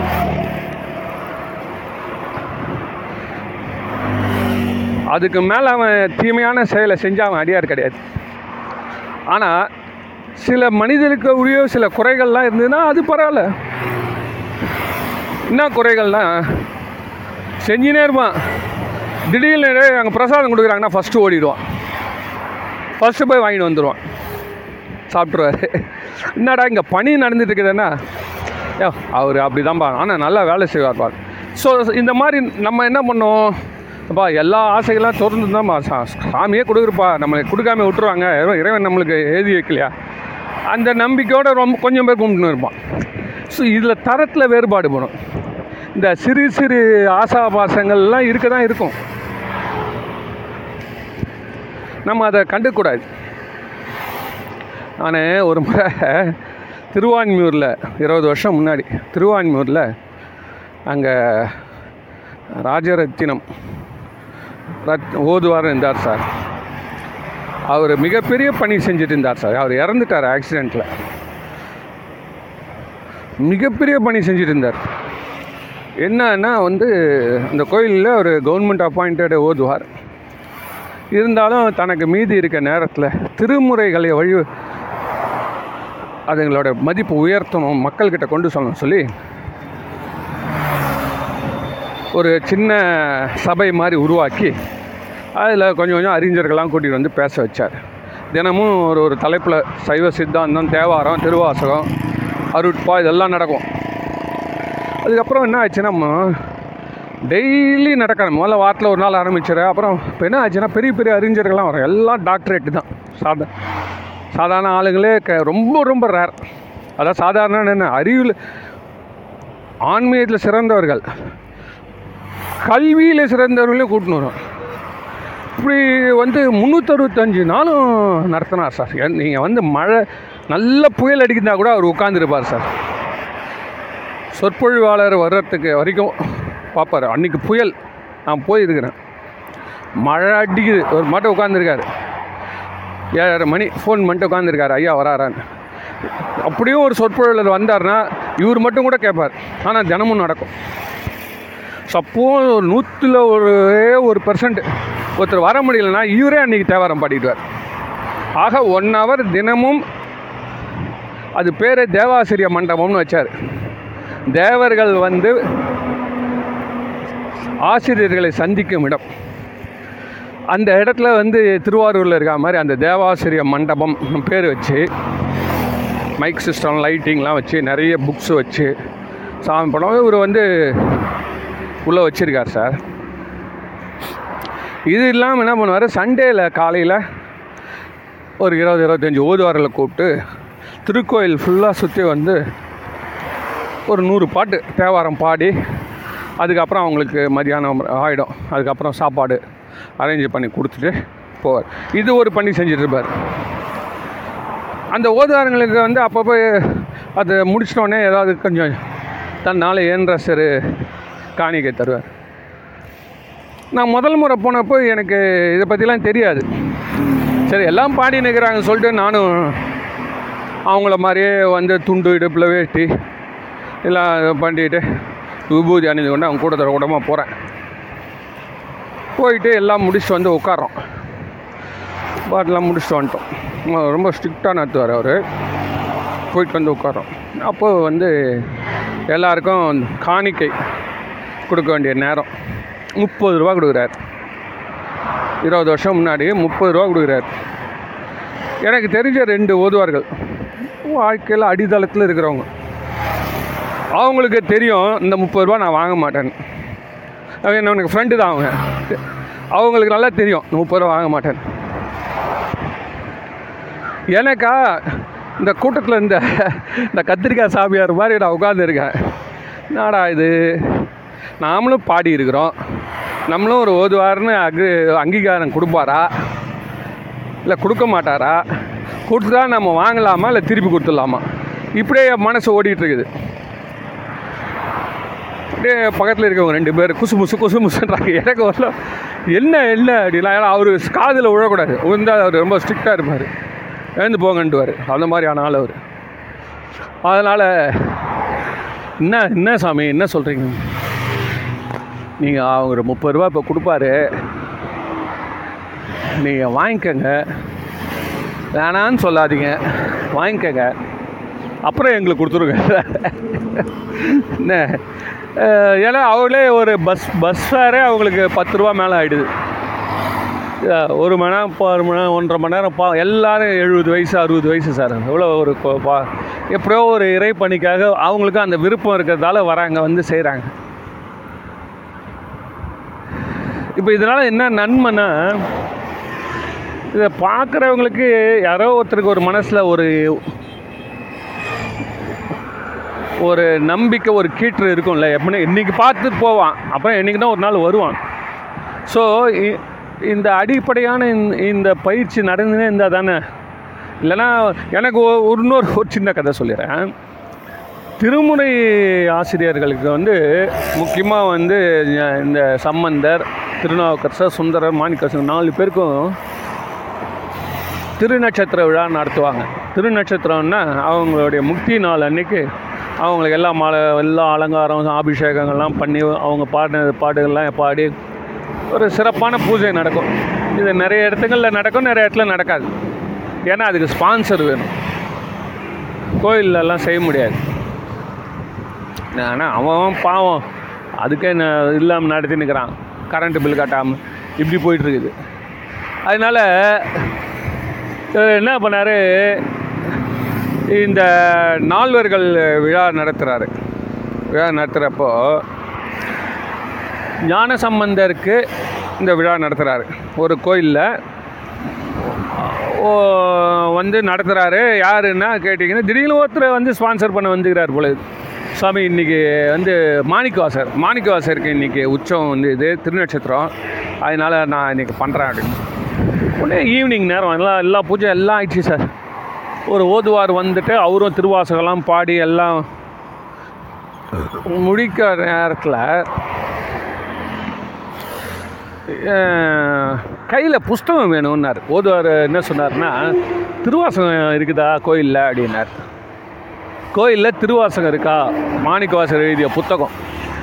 அதுக்கு மேலே அவன் தீமையான செயலை செஞ்சால் அவன் அடியார் கிடையாது. ஆனால் சில மனிதருக்கு உரிய சில குறைகள்லாம் இருந்ததுன்னா அது பரவாயில்ல. என்ன குறைகள்னா செஞ்சுனே இருப்பான். திடீர்னு அங்கே பிரசாதம் கொடுக்குறாங்கன்னா ஃபஸ்ட்டு ஓடிடுவான். ஃபஸ்ட்டு போய் வாங்கிட்டு வந்துடுவான் சாப்பிட்ருவாரு என்னடா இங்கே பணி நடந்துட்டு இருக்குதுன்னா ஏ அவர் அப்படி தான் ஆனால் நல்லா வேலை செய்வார்ப்பா ஸோ இந்த மாதிரி நம்ம என்ன பண்ணோம் அப்பா எல்லா ஆசைகள்லாம் திறந்து தான்ப்பா சா சாமியே கொடுக்குறப்பா. நம்மளுக்கு கொடுக்காம விட்டுருவாங்க. இறைவன் நம்மளுக்கு எழுதி வைக்கலையா? அந்த நம்பிக்கையோடு ரொம்ப கொஞ்சம் பேர் கும்பிட்டுன்னு இருப்பான். ஸோ இதில் தரத்தில் வேறுபாடு படும். இந்த சிறு சிறு ஆசாபாசங்கள்லாம் இருக்க தான் இருக்கும். நம்ம அதை கண்டுக்கூடாது நான் ஒரு முறை திருவான்மியூரில் இருபது வருஷம் முன்னாடி திருவான்மியூரில் அங்கே ராஜரத்தினம் ஓதுவார் இருந்தார் சார். அவர் மிகப்பெரிய பணி செஞ்சுட்டு இருந்தார் சார். அவர் இறந்துட்டார் ஆக்சிடெண்ட்டில் மிகப்பெரிய பணி செஞ்சுட்டு இருந்தார். என்னன்னா வந்து அந்த கோயிலில் ஒரு கவர்மெண்ட் அப்பாயிண்டட் ஓதுவார். இருந்தாலும் தனக்கு மீதி இருக்க நேரத்தில் திருமுறைகளை வழி அதுங்களோட மதிப்பு உயர்த்தணும் மக்கள்கிட்ட கொண்டு சொல்லணும் சொல்லி ஒரு சின்ன சபை மாதிரி உருவாக்கி அதில் கொஞ்சம் கொஞ்சம் அறிஞர்கள்லாம் கூட்டிகிட்டு வந்து பேச வச்சார். தினமும் ஒரு ஒரு தலைப்பில் சைவ சித்தாந்தம் தேவாரம் திருவாசகம் அருட்பா இதெல்லாம் நடக்கும். அதுக்கப்புறம் என்ன ஆச்சுன்னா டெய்லி நடக்கணும் முதல்ல வாரத்தில் ஒரு நாள் ஆரம்பிச்சிரு. அப்புறம் இப்போ என்ன ஆச்சுன்னா பெரிய பெரிய அறிஞர்கள்லாம் வரும் எல்லாம் டாக்டரேட்டு தான். சாதா சாதாரண ஆளுங்களே க ரொம்ப ரொம்ப ரேர் அதான் சாதாரண என்ன அறிவில் ஆன்மீகத்தில் சிறந்தவர்கள். கல்வியில் சிறந்தவர்களையும் கூட்டின்னு வரும் இப்படி வந்து முந்நூற்றறுபத்தஞ்சு நாளும் நடத்தினார் சார். நீங்கள் வந்து மழை நல்ல புயல் அடிக்கிறதா கூட அவர் உட்காந்துருப்பார் சார். சொற்பொழிவாளர் வர்றதுக்கு வரைக்கும் பார்ப்பார். அன்றைக்கி புயல் நான் போயிருக்கிறேன். மழை அடிக்குது. ஒரு மட்டும் உட்காந்துருக்காரு ஏழரை மணி ஃபோன் பண்ணிட்டு உட்காந்துருக்காரு ஐயா வராரான்னு. அப்படியும் ஒரு சொற்பொழிவாளர் வந்தார்னா இவர் மட்டும் கூட கேட்பார். ஆனால் தினமும் நடக்கும். சப்போஸ் ஒரு நூற்றில் ஒரே ஒரு பர்சன்ட் ஒருத்தர் வர முடியலன்னா இவரே அன்றைக்கி தேவாரம் பாடிடுவார். ஆக ஒன் ஹவர் தினமும் அது பேர் தேவாசிரிய மண்டபம்னு வச்சார். தேவர்கள் வந்து ஆசிரியர்களை சந்திக்கும் இடம். அந்த இடத்துல வந்து திருவாரூரில் இருக்க மாதிரி அந்த தேவாசிரிய மண்டபம் பேர் வச்சு மைக் சிஸ்டம் லைட்டிங்லாம் வச்சு நிறைய புக்ஸ் வச்சு சாமி படம். இவர் வந்து உள்ளே வச்சுருக்கார் சார். இது இல்லாமல் என்ன பண்ணுவார்? சண்டேயில் காலையில் ஒரு இருபது இருபத்தஞ்சி ஓதுவாரில் கூப்பிட்டு திருக்கோயில் ஃபுல்லாக சுற்றி வந்து ஒரு நூறு பாட்டு தேவாரம் பாடி அதுக்கப்புறம் அவங்களுக்கு மதியானம் ஆகிடும் அதுக்கப்புறம் சாப்பாடு அரேஞ்ச் பண்ணி கொடுத்துட்டு போவார். இது ஒரு பண்ணி செஞ்சிட்ருப்பார் அந்த ஓதுவாரங்களுக்கு வந்து அப்பப்போ அதை முடிச்சிட்டோடனே ஏதாவது கொஞ்சம் தன்னால் ஏன்ற சிறு காணிக்கை தருவார். நான் முதல் முறை போனப்போ எனக்கு இதை பற்றிலாம் தெரியாது. சரி எல்லாம் பாடி நிற்கிறாங்கன்னு சொல்லிட்டு நானும் அவங்கள மாதிரியே வந்து துண்டு இடுப்பில் வேட்டி எல்லாம் பண்ணிட்டு விபூதி அணிந்து கொண்டு அவங்க கூட கூடமாக போகிறேன் போயிட்டு எல்லாம் முடிச்சுட்டு வந்து உட்காரோம் பாட்டெலாம் முடிச்சுட்டு வந்துட்டோம். ரொம்ப ஸ்ட்ரிக்டாக நடத்துவார் அவர். போயிட்டு வந்து உட்காரோம் அப்போது வந்து எல்லாருக்கும் காணிக்கை கொடுக்க வேண்டிய நேரம் முப்பது ரூபா கொடுக்குறாரு. இருபது வருஷம் முன்னாடி முப்பது ரூபா கொடுக்குறார். எனக்கு தெரிஞ்ச ரெண்டு ஓதுவார்கள் வாழ்க்கையில் அடித்தளத்தில் இருக்கிறவங்க. அவங்களுக்கு தெரியும் இந்த முப்பது ரூபா நான் வாங்க மாட்டேன்னு அவங்க என்ன எனக்கு ஃப்ரெண்டு தான் அவங்க அவங்களுக்கு நல்லா தெரியும் இந்த முப்பது ரூபா வாங்க மாட்டேன். எனக்கா இந்த கூட்டத்தில் இந்த இந்த கத்திரிக்காய் சாமியார் மாதிரி நான் உட்காந்துருக்கேன் நாடா இது? நாமளும் பாடி இருக்கிறோம். நம்மளும் ஒரு ஓதுவார்னு அங்கு அங்கீகாரம் கொடுப்பாரா? இல்லை கொடுக்க மாட்டாரா? கொடுத்தா நம்ம வாங்கலாமா? இல்லை திருப்பி கொடுத்துடலாமா? இப்படியே என் மனசு ஓடிட்டுருக்குது அப்படியே பக்கத்தில் இருக்கவங்க ரெண்டு பேர் குசு முசு குசு முசுன்றாங்க. எனக்கு வரல என்ன இல்லை அப்படின்னா அவர் காதில் விழக்கூடாது. விழுந்தால் அவர் ரொம்ப ஸ்ட்ரிக்டாக இருப்பார். எழுந்து போங்கன்ட்டுவார் அந்த மாதிரியான ஆள் அவர். அதனால் என்ன என்ன சாமி? என்ன சொல்கிறீங்க நீங்கள் அவங்க ஒரு முப்பது ரூபா இப்போ கொடுப்பாரு. நீங்கள் வாங்கிக்கோங்க. வேணான்னு சொல்லாதீங்க. வாங்கிக்கோங்க. அப்புறம் எங்களுக்கு கொடுத்துருங்க. என்ன? ஏன்னா அவங்களே ஒரு பஸ் பஸ் ஃபேரே அவங்களுக்கு பத்து ரூபா மேலே ஆகிடுது ஒரு மணி நேரம் இப்போ ஒரு மணி நேரம் ஒன்றரை மணி நேரம் பா எல்லாரும் எழுபது வயசு அறுபது வயசு சார் எவ்வளோ ஒரு பா எப்படியோ ஒரு இறை பணிக்காக அவங்களுக்கு அந்த விருப்பம் இருக்கிறதால வராங்க வந்து செய்கிறாங்க இப்போ இதனால் என்ன நன்மைன்னா இதை பார்க்குறவங்களுக்கு யாரோ ஒருத்தருக்கு ஒரு மனசில் ஒரு ஒரு நம்பிக்கை ஒரு கீற்று இருக்கும்ல. எப்படின்னா இன்றைக்கி பார்த்து போவான். அப்புறம் என்றைக்குனா ஒரு நாள் வருவான். ஸோ இந்த அடிப்படையான இந்த- இந்த பயிற்சி நடந்துனே இருந்தால் தானே. இல்லைன்னா எனக்கு ஒரு இன்னொரு ஒரு சின்ன கதை சொல்லிடுறேன். திருமுறை ஆசிரியர்களுக்கு வந்து முக்கியமாக வந்து இந்த சம்பந்தர் திருநாவுக்கரசர் சுந்தரர் மாணிக்கரசர் நாலு பேருக்கும் திருநட்சத்திர விழா நடத்துவாங்க. திருநட்சத்திரம்னா அவங்களுடைய முக்தி நாள் அன்னைக்கு அவங்களுக்கு எல்லா மாலை எல்லா அலங்காரம் அபிஷேகங்கள்லாம் பண்ணி அவங்க பாடின பாடுகள்லாம் பாடி ஒரு சிறப்பான பூஜை நடக்கும். இது நிறைய இடத்துங்களில் நடக்கும் நிறைய இடத்துல நடக்காது. ஏன்னா அதுக்கு ஸ்பான்சர் வேணும். கோயிலெல்லாம் செய்ய முடியாது. ஆனால் அவன் அவன் பாவம். அதுக்கே நான் இல்லாமல் நடத்தி கரண்ட்டு பில் கட்டாமல் இப்படி போயிட்டுருக்குது. அதனால் என்ன பண்ணார்? இந்த நால்வர்கள் விழா நடத்துகிறாரு விழா நடத்துகிறப்போ ஞான சம்பந்தருக்கு இந்த விழா நடத்துகிறாரு ஒரு கோயிலில் வந்து நடத்துகிறாரு யாருன்னா கேட்டிங்கன்னா திடீர்னு ஒருத்தர் வந்து ஸ்பான்சர் பண்ண வந்துக்கிறார் போல சுவாமி இன்றைக்கி வந்து மாணிக்கவாசர் மாணிக்கவாசருக்கு இன்றைக்கி உச்சம் வந்து இது திருநட்சத்திரம். அதனால் நான் இன்றைக்கி பண்ணுறேன் அப்படின்னு. உடனே ஈவினிங் நேரம் எல்லாம் எல்லா பூஜை எல்லாம் ஆயிடுச்சு சார். ஒரு ஓதுவார் வந்துட்டு அவரும் திருவாசகம்லாம் பாடி எல்லாம் முடிக்கிற நேரத்தில் கையில் புஸ்தகம் வேணும்னார். ஓதுவார் என்ன சொன்னார்னா திருவாசகம் இருக்குதா கோயிலில்? அப்படின்னார். கோயிலில் திருவாசகம் இருக்கா? மாணிக்கவாசகர் எழுதிய புத்தகம்.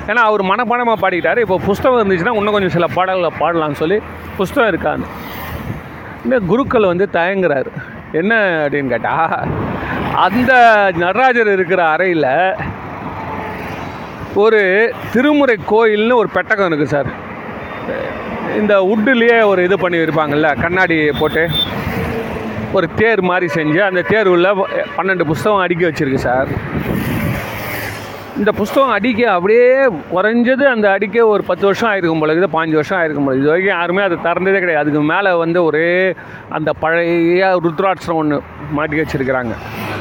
ஏன்னா அவர் மனப்பாடமாக பாடிக்கிட்டார். இப்போ புஸ்தகம் இருந்துச்சுன்னா இன்னும் கொஞ்சம் சில பாடல்களை பாடலாம்னு சொல்லி புஸ்தகம் இருக்கான்னு. இந்த குருக்கள் வந்து தயங்குறாரு. என்ன அப்படின்னு கேட்டால் அந்த நடராஜர் இருக்கிற அறையில் ஒரு திருமுறை கோயில்னு ஒரு பெட்டகம் இருக்குது சார். இந்த உட்டுலேயே ஒரு இது பண்ணி இருப்பாங்கள்ல கண்ணாடி போட்டு. ஒரு தேர் மாதிரி செஞ்சு அந்த தேர் உள்ள பன்னெண்டு புஸ்தகம் அடுக்கி வச்சுருக்கு சார். இந்த புஸ்தகம் அடிக்க அப்படியே குறைஞ்சது அந்த அடிக்க ஒரு பத்து வருஷம் ஆயிருக்கும் போல பாஞ்சு வருஷம் ஆயிருக்கும் போல இது வரைக்கும் யாருமே அதை திறந்ததே கிடையாது. அதுக்கு மேலே வந்து ஒரே அந்த பழைய ருத்ராட்சம் ஒன்று மாட்டி வச்சுருக்கிறாங்க.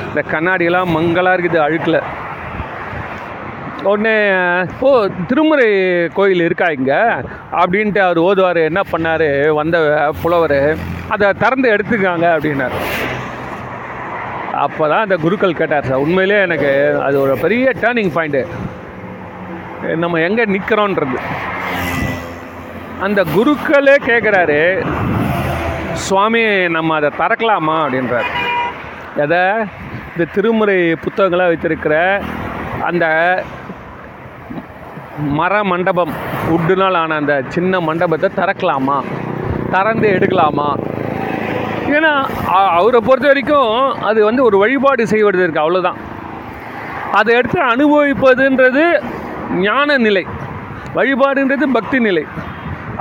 இந்த கண்ணாடியெல்லாம் மங்கலாக இருக்குது அழுக்கில். உடனே ஓ திருமுறை கோயில் இருக்கா இங்கே? அப்படின்ட்டு அவர் ஓதுவார். என்ன பண்ணார்? வந்த புலவர் அதை திறந்து எடுத்துக்காங்க அப்படின்னார். அப்போ தான் அந்த குருக்கள் கேட்டார் சார் உண்மையிலே எனக்கு அது ஒரு பெரிய டேர்னிங் பாயிண்ட்டு நம்ம எங்கே நிற்கிறோன்றது அந்த குருக்களே கேட்குறாரு சுவாமி நம்ம அதை திறக்கலாமா? அப்படின்றார். எதை? இந்த திருமுறை புத்தகங்களாக வைத்திருக்கிற அந்த மர மண்டபம் உட்டுனால் ஆன அந்த சின்ன மண்டபத்தை திறக்கலாமா? திறந்து எடுக்கலாமா? ஏன்னா அவரை பொறுத்த வரைக்கும் அது வந்து ஒரு வழிபாடு செய்வது இருக்கு அவ்வளோதான் அதை எடுத்து அனுபவிப்பதுன்றது ஞான நிலை. வழிபாடுன்றது பக்தி நிலை.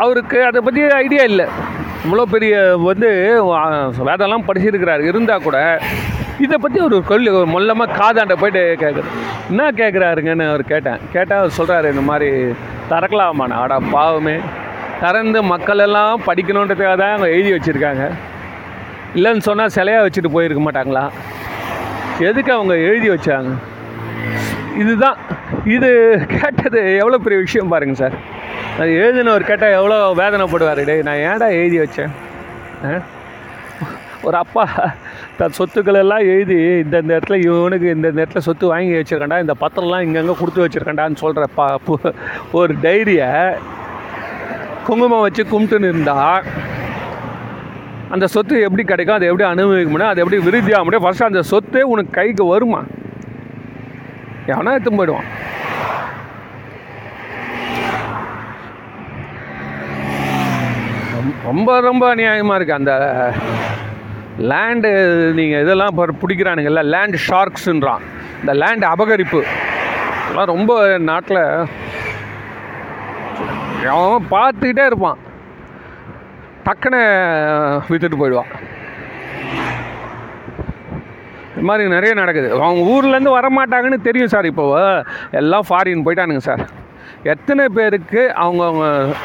அவருக்கு அதை பற்றி ஐடியா இல்லை. இவ்வளோ பெரிய வந்து வேதம்லாம் படிச்சிருக்கிறாரு. இருந்தால் கூட இதை பற்றி ஒரு கொல்லி ஒரு மொல்லமாக காதாண்ட போயிட்டு கேட்குறது என்ன கேட்குறாருங்கன்னு அவர் கேட்டேன். கேட்டால் அவர் சொல்கிறாரு இந்த மாதிரி திறக்கலாமாண்ணா ஆடா பாவமே. திறந்து மக்கள் எல்லாம் படிக்கணுன்றதுக்காக தான் அவங்க எழுதி வச்சுருக்காங்க. இல்லைன்னு சொன்னால் சிலையாக வச்சுட்டு போயிருக்க மாட்டாங்களா? எதுக்கு அவங்க எழுதி வச்சாங்க? இதுதான். இது கேட்டது எவ்வளோ பெரிய விஷயம் பாருங்க சார். அது எழுதினவர் கேட்டால் எவ்வளோ வேதனைப்படுவார். டேய் நான் ஏன்டா எழுதி வச்சேன்? ஆ? ஒரு அப்பா தன் சொத்துக்களெல்லாம் எழுதி இந்த இந்த இடத்துல இவனுக்கு இந்த இடத்துல சொத்து வாங்கி வச்சுருக்கண்டா இந்த பத்திரம்லாம் இங்கங்கே கொடுத்து வச்சுருக்கண்டான்னு சொல்கிற பா ஒரு டைரியை குங்குமம் வச்சு கும்பிட்டுன்னு இருந்தால் அந்த சொத்து எப்படி கிடைக்கும் அதை எப்படி அனுபவிக்க முடியும் அதை எப்படி விருத்தியாக முடியும்? ஃபஸ்ட்டு அந்த சொத்தே உனக்கு கைக்கு வருமா? எவனா எடுத்து போயிடுவான். ரொம்ப- ரொம்ப ரொம்ப அநியாயமாக இருக்குது அந்த லேண்டு நீங்கள் இதெல்லாம் இப்போ பிடிக்கிறானுங்கல்ல லேண்ட் ஷார்க்ஸுன்றான் இந்த லேண்ட் அபகரிப்பு. அதெல்லாம் ரொம்ப நாட்டில் அவன் பார்த்துக்கிட்டே இருப்பான். டக்குன்னு விற்றுட்டு போயிடுவான். இது மாதிரி நிறைய நடக்குது. அவங்க ஊர்லேருந்து வரமாட்டாங்கன்னு தெரியும் சார் இப்போ. எல்லாம் ஃபாரின் போயிட்டானுங்க சார். எத்தனை பேருக்கு அவங்கவுங்க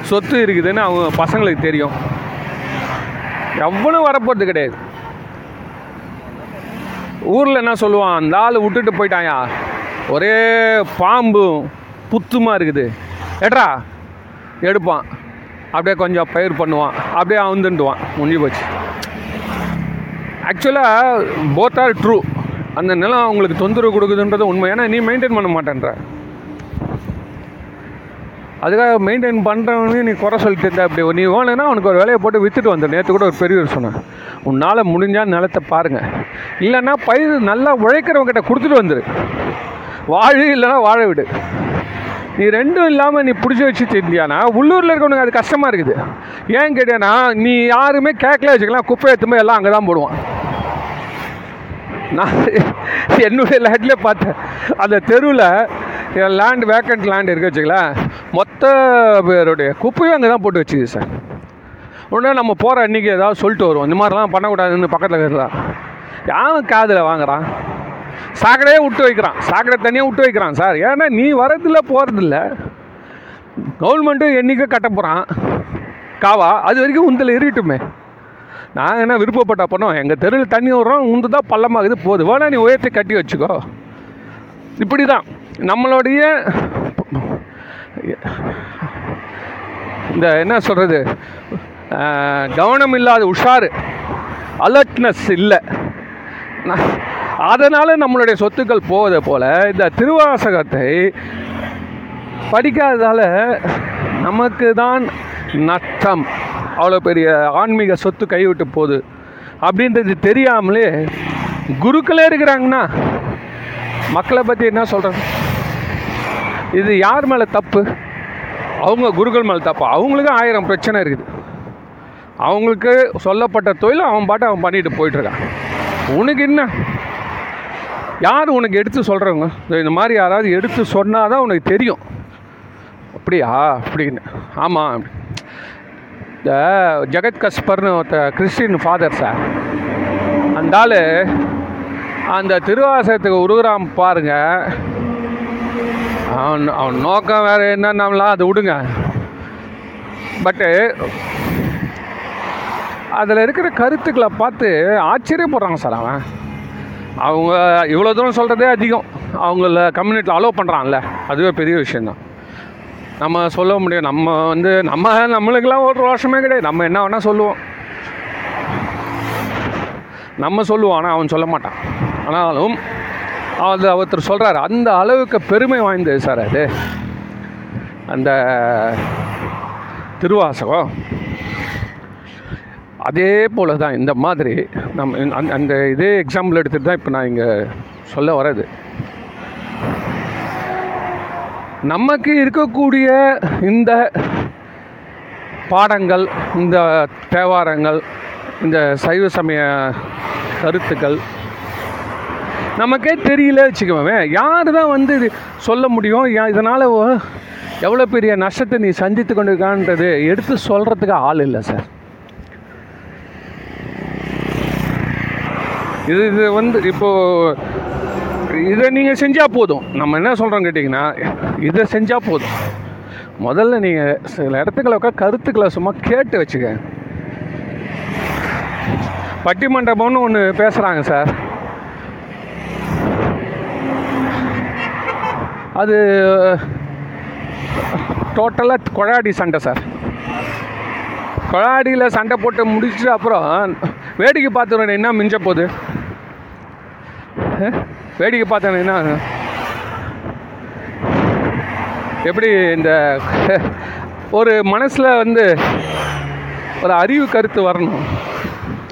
சொத்து இருக்குதுன்னு அவங்க பசங்களுக்கு தெரியும். எவ்வளோ வரப்போகிறது கிடையாது. ஊரில் என்ன சொல்லுவான் அந்த ஆள் விட்டுட்டு போயிட்டாயா? ஒரே பாம்பும் புத்துமாக இருக்குது. ஏட்ரா எடுப்பான். அப்படியே கொஞ்சம் பயிர் பண்ணுவான். அப்படியே அவுந்துட்டுவான். முடிஞ்சு போச்சு. ஆக்சுவலாக போத் ஆர் ட்ரூ அந்த நிலம் அவங்களுக்கு தொந்தரவு கொடுக்குதுன்றது உண்மை. ஏன்னா நீ மெயின்டைன் பண்ண மாட்டேன்ற. அதுக்காக மெயின்டைன் பண்ணுறவனே நீ குறை சொல்லிட்டு இருந்தா அப்படி நீ வேணும்னா உனக்கு ஒரு வேலையை போட்டு விற்றுட்டு வந்த நேற்று கூட ஒரு பெரியவர் சொன்னேன் உன்னால் முடிஞ்சால் நிலத்தை பாருங்கள் இல்லைன்னா பயிர் நல்லா உழைக்கிறவங்ககிட்ட கொடுத்துட்டு வந்துடு வாழு இல்லைன்னா வாழ விடு. நீ ரெண்டும் இல்லாமல் நீ பிடிச்சி வச்சு இருந்தியானா? உள்ளூரில் இருக்கவனுக்கு அது கஷ்டமாக இருக்குது. ஏன் கேட்டேன்னா நீ யாருமே கேட்கல வச்சுக்கலாம். குப்பை எடுத்துமே எல்லாம் அங்கே தான் போடுவான். நான் என்னுடைய லேண்டில் பார்த்தேன் அந்த தெருவில் லேண்ட் வேக்கண்ட் லேண்ட் இருக்கு வச்சுக்கலாம் மொத்த பேருடைய குப்பையும் அங்கே தான் போட்டு வச்சுது சார். உடனே நம்ம போகிற அன்றைக்கி ஏதாவது சொல்லிட்டு வருவோம். இந்த மாதிரிலாம் பண்ணக்கூடாதுன்னு பக்கத்தில் இருக்கிறதா? யாரும் காதில் வாங்குறான். சாக்கடையே விட்டு வைக்கிறான். சாக்கடை தனியாக விட்டு வைக்கிறான் சார். ஏன்னா நீ வரதில்ல போகிறதில்ல கவர்மெண்ட்டும் என்றைக்கும் கட்ட போகிறான் காவா அது வரைக்கும் உந்தில் இருக்கட்டுமே நாங்கள் என்ன விருப்பப்பட்ட பண்ணோம் எங்கள் தெருவில் தண்ணி விட்றோம் உந்து தான் பள்ளமாகுது போகுது. வேணா நீ உயர்த்தி கட்டி வச்சுக்கோ. இப்படி தான் நம்மளுடைய இந்த என்ன சொல்கிறது கவனம் இல்லாத உஷாரு அலர்ட்னஸ் இல்லை. அதனால் நம்மளுடைய சொத்துக்கள் போவதை போல் இந்த திருவாசகத்தை படிக்காததால் நமக்கு தான் நஷ்டம். அவ்வளோ பெரிய ஆன்மீக சொத்து கைவிட்டு போகுது. அப்படின்றது தெரியாமலே குருக்களே இருக்கிறாங்கன்னா மக்களை பற்றி என்ன சொல்கிறது இது யார் மேலே தப்பு? அவங்க குருக்கள் மேலே தப்பு. அவங்களுக்கும் ஆயிரம் பிரச்சனை இருக்குது. அவங்களுக்கு சொல்லப்பட்ட தொழில் அவன் பாட்டு அவன் பண்ணிட்டு போயிட்டுருக்கான். உனக்கு என்ன? யார் உனக்கு எடுத்து சொல்கிறவங்க இந்த மாதிரி யாராவது எடுத்து சொன்னால் தான் உனக்கு தெரியும். அப்படியா? அப்படின்னு. ஆமாம் இந்த ஜெகத் கஸ்பர்னு ஒருத்த கிறிஸ்டின் ஃபாதர் சார் அந்த ஆள் அந்த திருவாசகத்துக்கு உருகுறான் பாருங்கள் அவன் அவன் நோக்கம் வேறு என்னன்னாலாம் அதை விடுங்க. பட்டு அதில் இருக்கிற கருத்துக்களை பார்த்து ஆச்சரியப்படுறாங்க சார் அவன். அவங்க இவ்வளோ தூரம் சொல்கிறதே அதிகம். அவங்கள கம்யூனிட்டியில் அலோவ் பண்ணுறான்ல அதுவே பெரிய விஷயந்தான் நம்ம சொல்ல முடியும். நம்ம வந்து நம்ம நம்மளுக்கெல்லாம் ஒரு ரோஷமே கிடையாது. நம்ம என்ன வேணால் சொல்லுவோம். நம்ம சொல்லுவோம் ஆனால் அவன் சொல்ல மாட்டான். ஆனாலும் அது ஒருத்தர் சொல்கிறார் அந்த அளவுக்கு பெருமை வாய்ந்தது சார் அது. அந்த திருவாசகம். அதே போல தான் இந்த மாதிரி நம்ம அந்த அந்த இதே எக்ஸாம்பிள் எடுத்துகிட்டு தான் இப்போ நான் இங்கே சொல்ல வர்றது. நமக்கு இருக்கக்கூடிய இந்த பாடங்கள் இந்த தேவாரங்கள் இந்த சைவ சமய கருத்துக்கள் நமக்கே தெரியல வச்சுக்கோவே யார் தான் வந்து இது சொல்ல முடியும்? இதனால் எவ்வளோ பெரிய நஷ்டத்தை நீ சந்தித்து கொண்டிருக்கான்றது எடுத்து சொல்கிறதுக்கு ஆள் இல்லை சார். இது இது வந்து இப்போது இதை நீங்கள் செஞ்சால் போதும். நம்ம என்ன சொல்கிறோம் கேட்டிங்கன்னா இதை செஞ்சால் போதும். முதல்ல நீங்கள் சில இடத்துக்களை உட்கார் கருத்துக்களை சும்மா கேட்டு வச்சுக்க. பட்டிமண்டபம்னு ஒன்று பேசுகிறாங்க சார். அது டோட்டலாக கொழாடி சண்டை சார். கொழாடியில் சண்டை போட்டு முடிச்சுட்டு அப்புறம் வேடிக்கை பார்த்துருவேன் என்ன மிஞ்ச போகுது? வேடிக்கை பார்த்தேன் என்ன? எப்படி இந்த ஒரு மனசில் வந்து ஒரு அறிவு கருத்து வரணும்.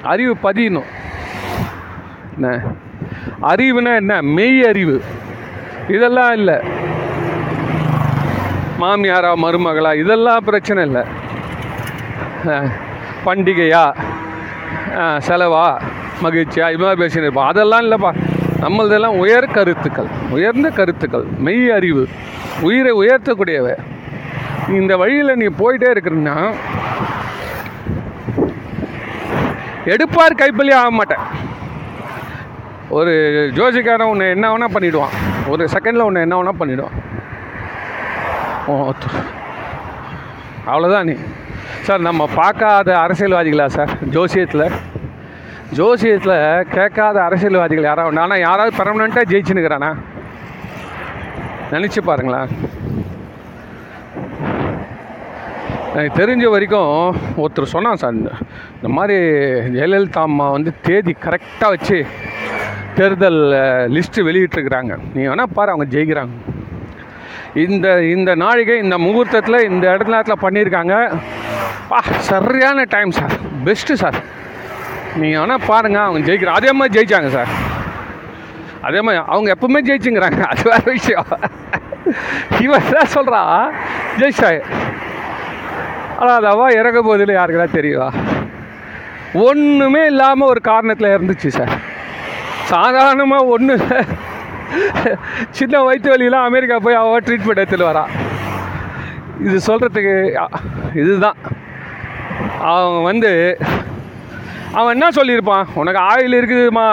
அறிவு பதியணும். என்ன? அறிவுனா என்ன? மெய் அறிவு இதெல்லாம் இல்லை. மாமியாரா மருமகளா இதெல்லாம் பிரச்சனை இல்லை. பண்டிகையா? செலவா? மகிழ்ச்சியா? இது மாதிரி பேசின்னு இருப்போம். அதெல்லாம் இல்லைப்பா. நம்மளதெல்லாம் உயர் கருத்துக்கள். உயர்ந்த கருத்துக்கள். மெய் அறிவு. உயிரை உயர்த்தக்கூடியவை. இந்த வழியில் நீ போயிட்டே இருக்கிறன்னா எடுப்பார் கைப்பள்ளி ஆக மாட்டேன். ஒரு ஜோசிக்காரன் உன்னை என்ன வேணால் பண்ணிவிடுவான் ஒரு செகண்டில் ஒன்று என்ன வேணால் பண்ணிவிடும் ஓ அவ்வளோதான் நீ. சார் நம்ம பார்க்காத அரசியல்வாதிகளா சார்? ஜோசியத்தில். ஜோசியத்தில் கேட்காத அரசியல்வாதிகள் யாராவது ஆனால் யாராவது பர்மனெண்ட்டாக ஜெயிச்சுன்னுக்கிறானா? நினச்சி பாருங்களேன். எனக்கு தெரிஞ்ச வரைக்கும் ஒருத்தர் சொன்னான் சார் இந்த இந்த மாதிரி ஜெயலலிதா அம்மா வந்து தேதி கரெக்டாக வச்சு தேர்தல் லிஸ்ட்டு வெளியிட்டிருக்கிறாங்க. நீ வேணால் பாரு அவங்க ஜெயிக்கிறாங்க. இந்த இந்த நாழிகை இந்த முகூர்த்தத்தில் இந்த இடத்துல பண்ணியிருக்காங்க. பா சரியான டைம் சார் பெஸ்ட்டு சார் நீங்கள் வேணால் பாருங்கள் அவங்க ஜெயிக்கிற அதே மாதிரி ஜெயிச்சாங்க சார் அதே மாதிரி அவங்க எப்பவுமே ஜெயிச்சுங்கிறாங்க. அது வேறு விஷயம். இவன் தான் சொல்கிறா ஜெயிச்சாய் ஆனால் அது அவ இறக்க போதில் யாருக்கெல்லாம் தெரியுவா ஒன்றுமே இல்லாமல் ஒரு காரணத்தில் இருந்துச்சு சார் சாதாரணமாக ஒன்று சின்ன வயிற்று வலியெல்லாம் அமெரிக்கா போய் அவள் ட்ரீட்மெண்ட் எடுத்துகிட்டு வரான் இது சொல்கிறதுக்கு இதுதான். அவன் வந்து அவன் என்ன சொல்லியிருப்பான்? உனக்கு ஆயில் இருக்குதுமா?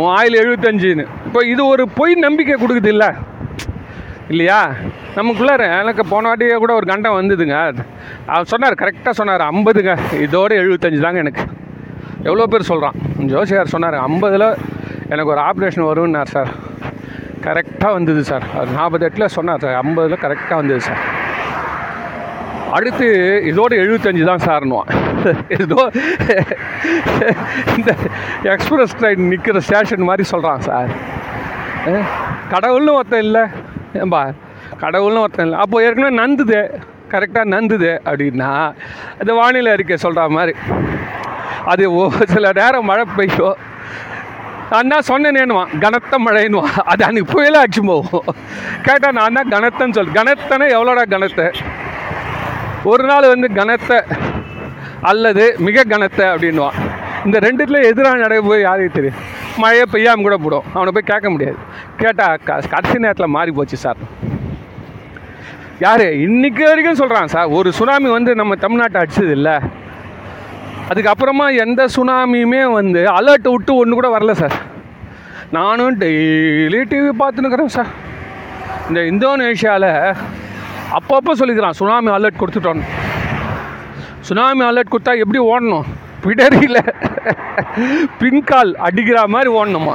உன் ஆயில் எழுபத்தஞ்சுன்னு. இப்போ இது ஒரு பொய் நம்பிக்கை கொடுக்குது இல்லை? இல்லையா? நமக்குள்ளார எனக்கு போன வாட்டியே கூட ஒரு கண்டம் வந்ததுங்க. அவர் சொன்னார் கரெக்டாக சொன்னார் ஐம்பதுங்க. இதோட எழுபத்தஞ்சு தாங்க எனக்கு. எவ்வளோ பேர் சொல்கிறான்? ஜோசியார் சொன்னார் ஐம்பதில் எனக்கு ஒரு ஆப்ரேஷன் வரும்னார் சார். கரெக்டாக வந்தது சார். அவர் நாற்பது எட்டில் சொன்னார் சார். ஐம்பதில் கரெக்டாக வந்தது சார். அடுத்து இதோட எழுபத்தஞ்சு தான் சார்னுவான் இதோ இந்த எக்ஸ்பிரஸ் ட்ரெயின் நிற்கிற ஸ்டேஷன் மாதிரி சொல்கிறான் சார். கடவுள்னு ஒருத்தன் இல்லை. ஏம்பா கடவுள்னு ஒருத்தன் இல்லை. அப்போ ஏற்கனவே நந்துது. கரெக்டாக நந்துது அப்படின்னா அது வானிலை அறிக்கை சொல்கிற மாதிரி. அது ஒரு சில நேரம் மழை பெய்யும் நான் தான் சொன்னேனேனுவான் கனத்த மழைன்னுவான். அது அன்றைக்கி புயலாக அடிச்சு போகும். கேட்டால் நான் தான் கனத்தன்னு சொல் கனத்தனை எவ்வளோடா கனத்தை? ஒரு நாள் வந்து கனத்தை அல்லது மிக கனத்தை அப்படின்வான் இந்த ரெண்டுத்துல எதிராக நடை போய் யாருக்கு தெரியும்? மழையை பெய்யாமல் கூட போடும். அவனை போய் கேட்க முடியாது. கேட்டால் கடைசி நேரத்தில் மாறி போச்சு சார். யார்? இன்னைக்கு வரைக்கும் சொல்கிறான் சார். ஒரு சுனாமி வந்து நம்ம தமிழ்நாட்டை அடிச்சது இல்லை. அதுக்கப்புறமா எந்த சுனாமியுமே வந்து அலர்ட் விட்டு ஒன்று கூட வரல சார். நானும் டெய்லி டிவி பார்த்துன்னுக்குறேன் சார். இந்த இந்தோனேஷியாவில் அப்பப்போ சொல்லிக்கிறான் சுனாமி அலர்ட் கொடுத்துட்டோன்னு சுனாமி அலர்ட் கொடுத்தா எப்படி ஓடணும்? பிடரியில் பின்கால் அடிக்கிற மாதிரி ஓடணுமா?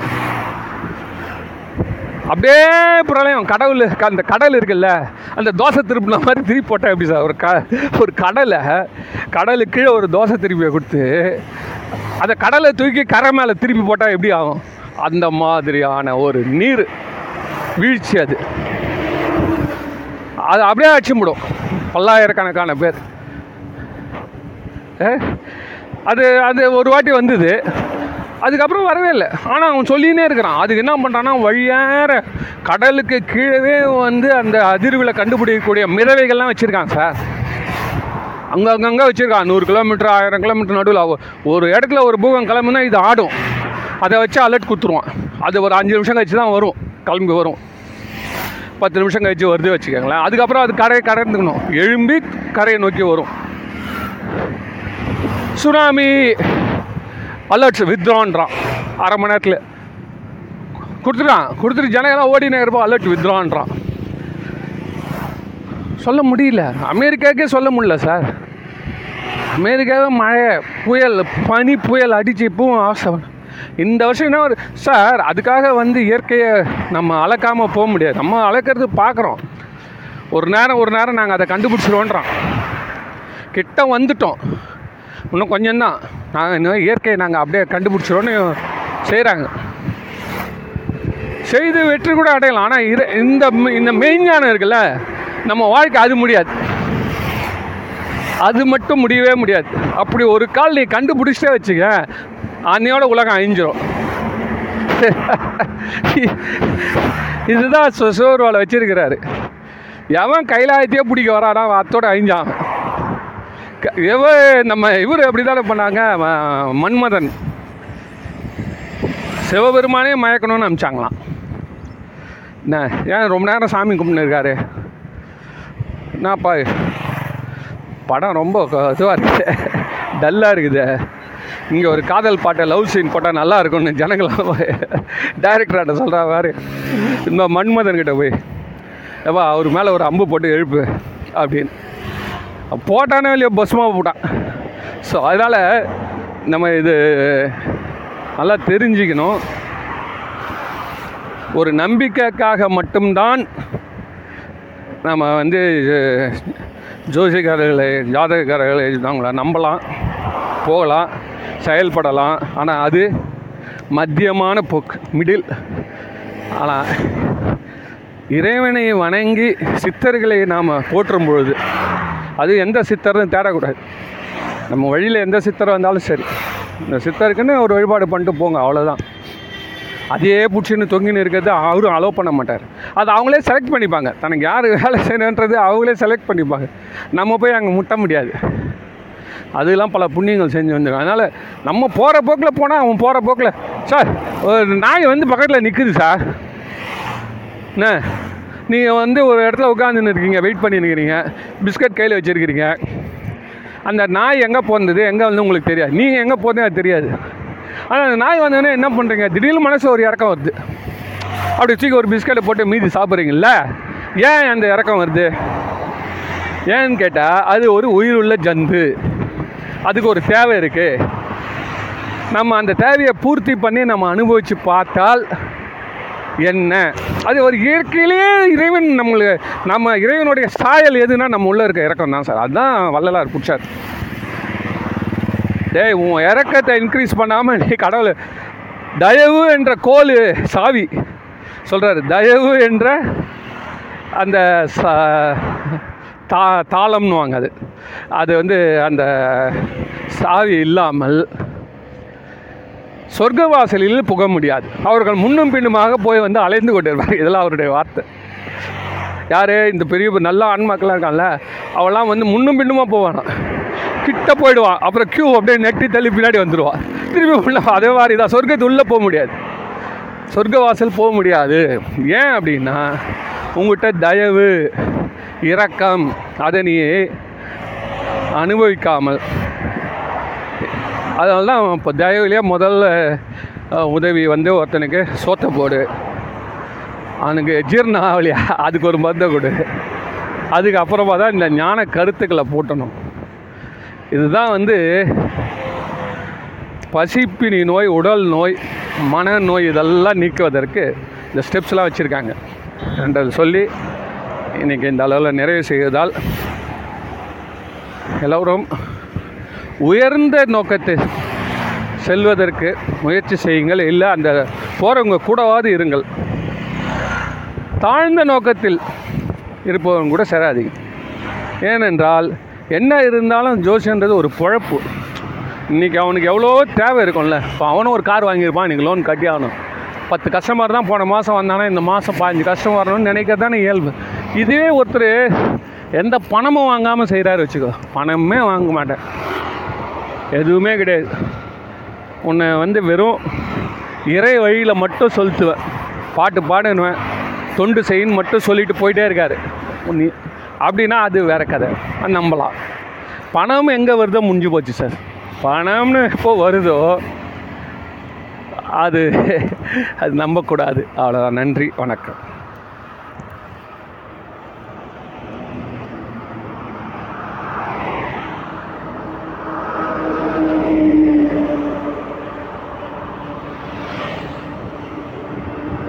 அப்படியே பிரளயம் கடவுள் அந்த கடல் இருக்குல்ல அந்த தோசை திருப்பின மாதிரி திருப்பி போட்டால் எப்படி சார்? ஒரு க ஒரு கடலை கடலுக்கு கீழே ஒரு தோசை திருப்பியை கொடுத்து அந்த கடலை தூக்கி கரை மேலே திருப்பி போட்டால் எப்படி ஆகும்? அந்த மாதிரியான ஒரு நீர் வீழ்ச்சி அது. அது அப்படியே அச்சும்பிடும் பல்லாயிரக்கணக்கான பேர். அது அது ஒரு வாட்டி வந்தது. அதுக்கப்புறம் வரவே இல்லை. ஆனால் அவன் சொல்லினே இருக்கிறான். அதுக்கு என்ன பண்ணுறான்னா வழியார கடலுக்கு கீழவே வந்து அந்த அதிர்வில் கண்டுபிடிக்கக்கூடிய மிதவைகள்லாம் வச்சுருக்கான் சார். அங்கே அங்கங்கே வச்சுருக்கான். நூறு கிலோமீட்டர் ஆயிரம் கிலோமீட்டர் நடுவில். ஒரு இடத்துல ஒரு பூகம் கிளம்புனா இது ஆடும். அதை வச்சு அலர்ட் கொடுத்துருவான் அது ஒரு அஞ்சு நிமிஷம் கழிச்சு தான் வரும். கிளம்பி வரும். பத்து நிமிஷம் கழிச்சு வருது வச்சுக்கோங்களேன். அதுக்கப்புறம் அது கரையை கடந்துக்கணும். எழும்பி கரையை நோக்கி வரும். சுனாமி அலர்ட்ஸ் வித்ரான்றான் அரை மணி நேரத்தில். கொடுத்துட்டான். கொடுத்துட்டு ஜனங்கள்லாம் ஓடினே இருப்போம் அலர்ட் வித்ரான்றான் சொல்ல முடியல. அமெரிக்காவுக்கே சொல்ல முடியல சார். அமெரிக்காவே மழை புயல் பனி புயல் அடிச்சு இப்பவும் அவசரம் இந்த வருஷம் என்ன ஒரு சார் அதுக்காக வந்து இயற்கையை நம்ம அளக்காமல் போக முடியாது. நம்ம அளக்கிறது பார்க்குறோம் ஒரு நேரம் ஒரு நேரம் நாங்கள் அதை கண்டுபிடிச்சிருவோன்றோம் கிட்ட வந்துட்டோம். இன்னும் கொஞ்சம்தான். நாங்கள் இன்னும் இயற்கையை நாங்கள் அப்படியே கண்டுபிடிச்சிரோன்னு செய்கிறாங்க செய்து வெற்றி கூட அடையலாம். ஆனால் இரு இந்த மெ- இந்த மெய்ஞானம் இருக்குல்ல நம்ம வாழ்க்கை அது முடியாது. அது மட்டும் முடியவே முடியாது. அப்படி ஒரு கால் நீ கண்டுபிடிச்சிட்டே வச்சுக்க அன்னையோட உலகம் அழிஞ்சிரும். இதுதான் சு- சிவருவால வச்சிருக்கிறாரு. எவன் கைலாயத்தையே பிடிக்க வரானா அத்தோடு அத்தோட அழிஞ்சான். எவ்வளோ நம்ம இவர் அப்படி தானே பண்ணாங்க மன்மதன். சிவபெருமானே மயக்கணும்னு அனுப்பிச்சாங்களாம் என்ன ஏன் ரொம்ப நேரம் சாமி கும்பிட்டுருக்காரு? என்னப்பா படம் ரொம்ப இதுவாக இருக்குது டல்லாக இருக்குது. இங்கே ஒரு காதல் பாட்டை லவ் சீன் போட்டால் நல்லா இருக்கும்னு ஜனங்களாம் டைரக்டர்கிட்ட சொல்கிறா மாதிரி இந்த மன்மதன்கிட்ட போய் ஏப்பா அவர் மேலே ஒரு அம்பு போட்டு எழுப்பு அப்படின்னு. போட்டானே இல்லையோ பஸ்மா போட்டான். ஸோ அதனால் நம்ம இது நல்லா தெரிஞ்சுக்கணும். ஒரு நம்பிக்கைக்காக மட்டும்தான் நம்ம வந்து ஜோசியக்காரர்களை ஜாதகக்காரர்களை அவங்கள நம்பலாம் போகலாம் செயல்படலாம். ஆனால் அது மத்தியமான போக்கு மிடில் ஆனால் இறைவனை வணங்கி சித்தர்களை நாம் போற்றும் பொழுது அது எந்த சித்தர்னு தேடக்கூடாது. நம்ம வழியில் எந்த சித்தர் வந்தாலும் சரி. இந்த சித்தருக்குன்னு ஒரு வழிபாடு பண்ணிட்டு போங்க அவ்வளோதான் அதே பிடிச்சின்னு தொங்கின்னு இருக்கிறது அவரும் அலோவ் பண்ண மாட்டார். அது அவங்களே செலக்ட் பண்ணிப்பாங்க. தனக்கு யார் வேலை செய்யணுன்றது அவங்களே செலக்ட் பண்ணிப்பாங்க. நம்ம போய் அங்கே முட்ட முடியாது. அதெல்லாம் பல புண்ணியங்கள் செஞ்சு வந்துடும் அதனால் நம்ம போகிற போக்கில் போனால் அவன் போகிற போக்கில். சார் ஒரு நாய் வந்து பக்கத்தில் நிற்குது சார். என்ன? நீங்கள் வந்து ஒரு இடத்துல உட்காந்துன்னு இருக்கீங்க வெயிட் பண்ணியிருக்கிறீங்க பிஸ்கட் கையில் வச்சுருக்கிறீங்க. அந்த நாய் எங்கே போந்தது எங்கே வந்து உங்களுக்கு தெரியாது. நீங்கள் எங்கே போதே அது தெரியாது. ஆனால் அந்த நாய் வந்தோடனே என்ன பண்ணுறீங்க திடீர்னு மனசு ஒரு இறக்கம் வருது. அப்படி வச்சுக்க ஒரு பிஸ்கட்டை போட்டு மீதி சாப்பிட்றீங்கல்ல? ஏன் அந்த இறக்கம் வருது? ஏன்னு கேட்டால் அது ஒரு உயிருள்ள ஜந்து. அதுக்கு ஒரு தேவை இருக்குது நம்ம அந்த தேவையை பூர்த்தி பண்ணி நம்ம அனுபவித்து பார்த்தால் என்ன? அது ஒரு இயற்கையிலேயே இறைவன் நம்மளுக்கு நம்ம இறைவனுடைய சாயல் எதுனா நம்ம உள்ளே இருக்க இறக்கம் தான் சார். அதுதான் வள்ளலார் பிடிச்சார் டேய் உன் இறக்கத்தை இன்க்ரீஸ் பண்ணாமல் நீ கடவுள் தயவு என்ற கோல் சாவி சொல்கிறாரு தயவு என்ற அந்த சா தா தாளம்னுவாங்க அது. அது வந்து அந்த சாவி இல்லாமல் சொர்க்கவாசலில் புக முடியாது. அவர்கள் முன்னும் பின்னுமாக போய் வந்து அலைந்து கொண்டிருப்பார் இதெல்லாம் அவருடைய வார்த்தை. யார்? இந்த பெரிய நல்ல ஆன்மாக்கெல்லாம் இருக்கான்ல அவெல்லாம் வந்து முன்னும் பின்னுமா போவானா? கிட்ட போயிடுவான். அப்புறம் க்யூ அப்படியே நெட்டி தள்ளி பின்னாடி வந்துடுவான் திரும்பி உள்ள அதே மாதிரி தான். சொர்க்கத்து உள்ளே போக முடியாது. சொர்க்கவாசல் போக முடியாது. ஏன் அப்படின்னா உங்கள்கிட்ட தயவு இரக்கம் அதை நீ அனுபவிக்காமல் அதனால தான் இப்போ தயவுலேயே முதல்ல உதவி வந்து ஒருத்தனுக்கு சோத்தை போடு. அவனுக்கு ஜீர்ணம் ஆகலையா? அதுக்கு ஒரு மருந்தை கொடு. அதுக்கப்புறமா தான் இந்த ஞான கருத்துக்களை போட்டணும். இதுதான் வந்து பசிப்பினி நோய் உடல் நோய் மனநோய் இதெல்லாம் நீக்குவதற்கு இந்த ஸ்டெப்ஸ்லாம் வச்சுருக்காங்க. என்றது சொல்லி இன்றைக்கி இந்த அளவில் நிறைவு செய்வதால் எல்லோரும் உயர்ந்த நோக்கத்தை செல்வதற்கு முயற்சி செய்யுங்கள். இல்லை அந்த போகிறவங்க கூடவாது இருங்கள். தாழ்ந்த நோக்கத்தில் இருப்பவங்க கூட சேராதீங்க ஏனென்றால் என்ன இருந்தாலும் ஜோசியன்றது ஒரு பொழப்பு. இன்றைக்கி அவனுக்கு எவ்வளோ தேவை இருக்கும்ல. இப்போ அவனும் ஒரு கார் வாங்கியிருப்பான் இன்றைக்கி லோன் கட்டி ஆகணும். பத்து கஸ்டமர் தான் போன மாதம் வந்தானா இந்த மாதம் பாஞ்சு கஸ்டமர் வரணும்னு நினைக்கிறது தானே இயல்பு. இதே ஒருத்தர் எந்த பணமும் வாங்காமல் செய்கிறாரு வச்சுக்கோ. பணமே வாங்க மாட்டேன். எதுவுமே கிடையாது. உன்னை வந்து வெறும் இறை வழியில் மட்டும் செலுத்துவேன் பாட்டு பாடுனுவேன் தொண்டு செய்யின்னு மட்டும் சொல்லிட்டு போயிட்டே இருக்காரு. நீ அப்படின்னா அது வேற கதை. நம்பலாம். பணம் எங்கே வருதோ முடிஞ்சு போச்சு சார். பணம்னு எப்போ வருதோ அது அது நம்பக்கூடாது. அவ்வளோதான் நன்றி. வணக்கம்.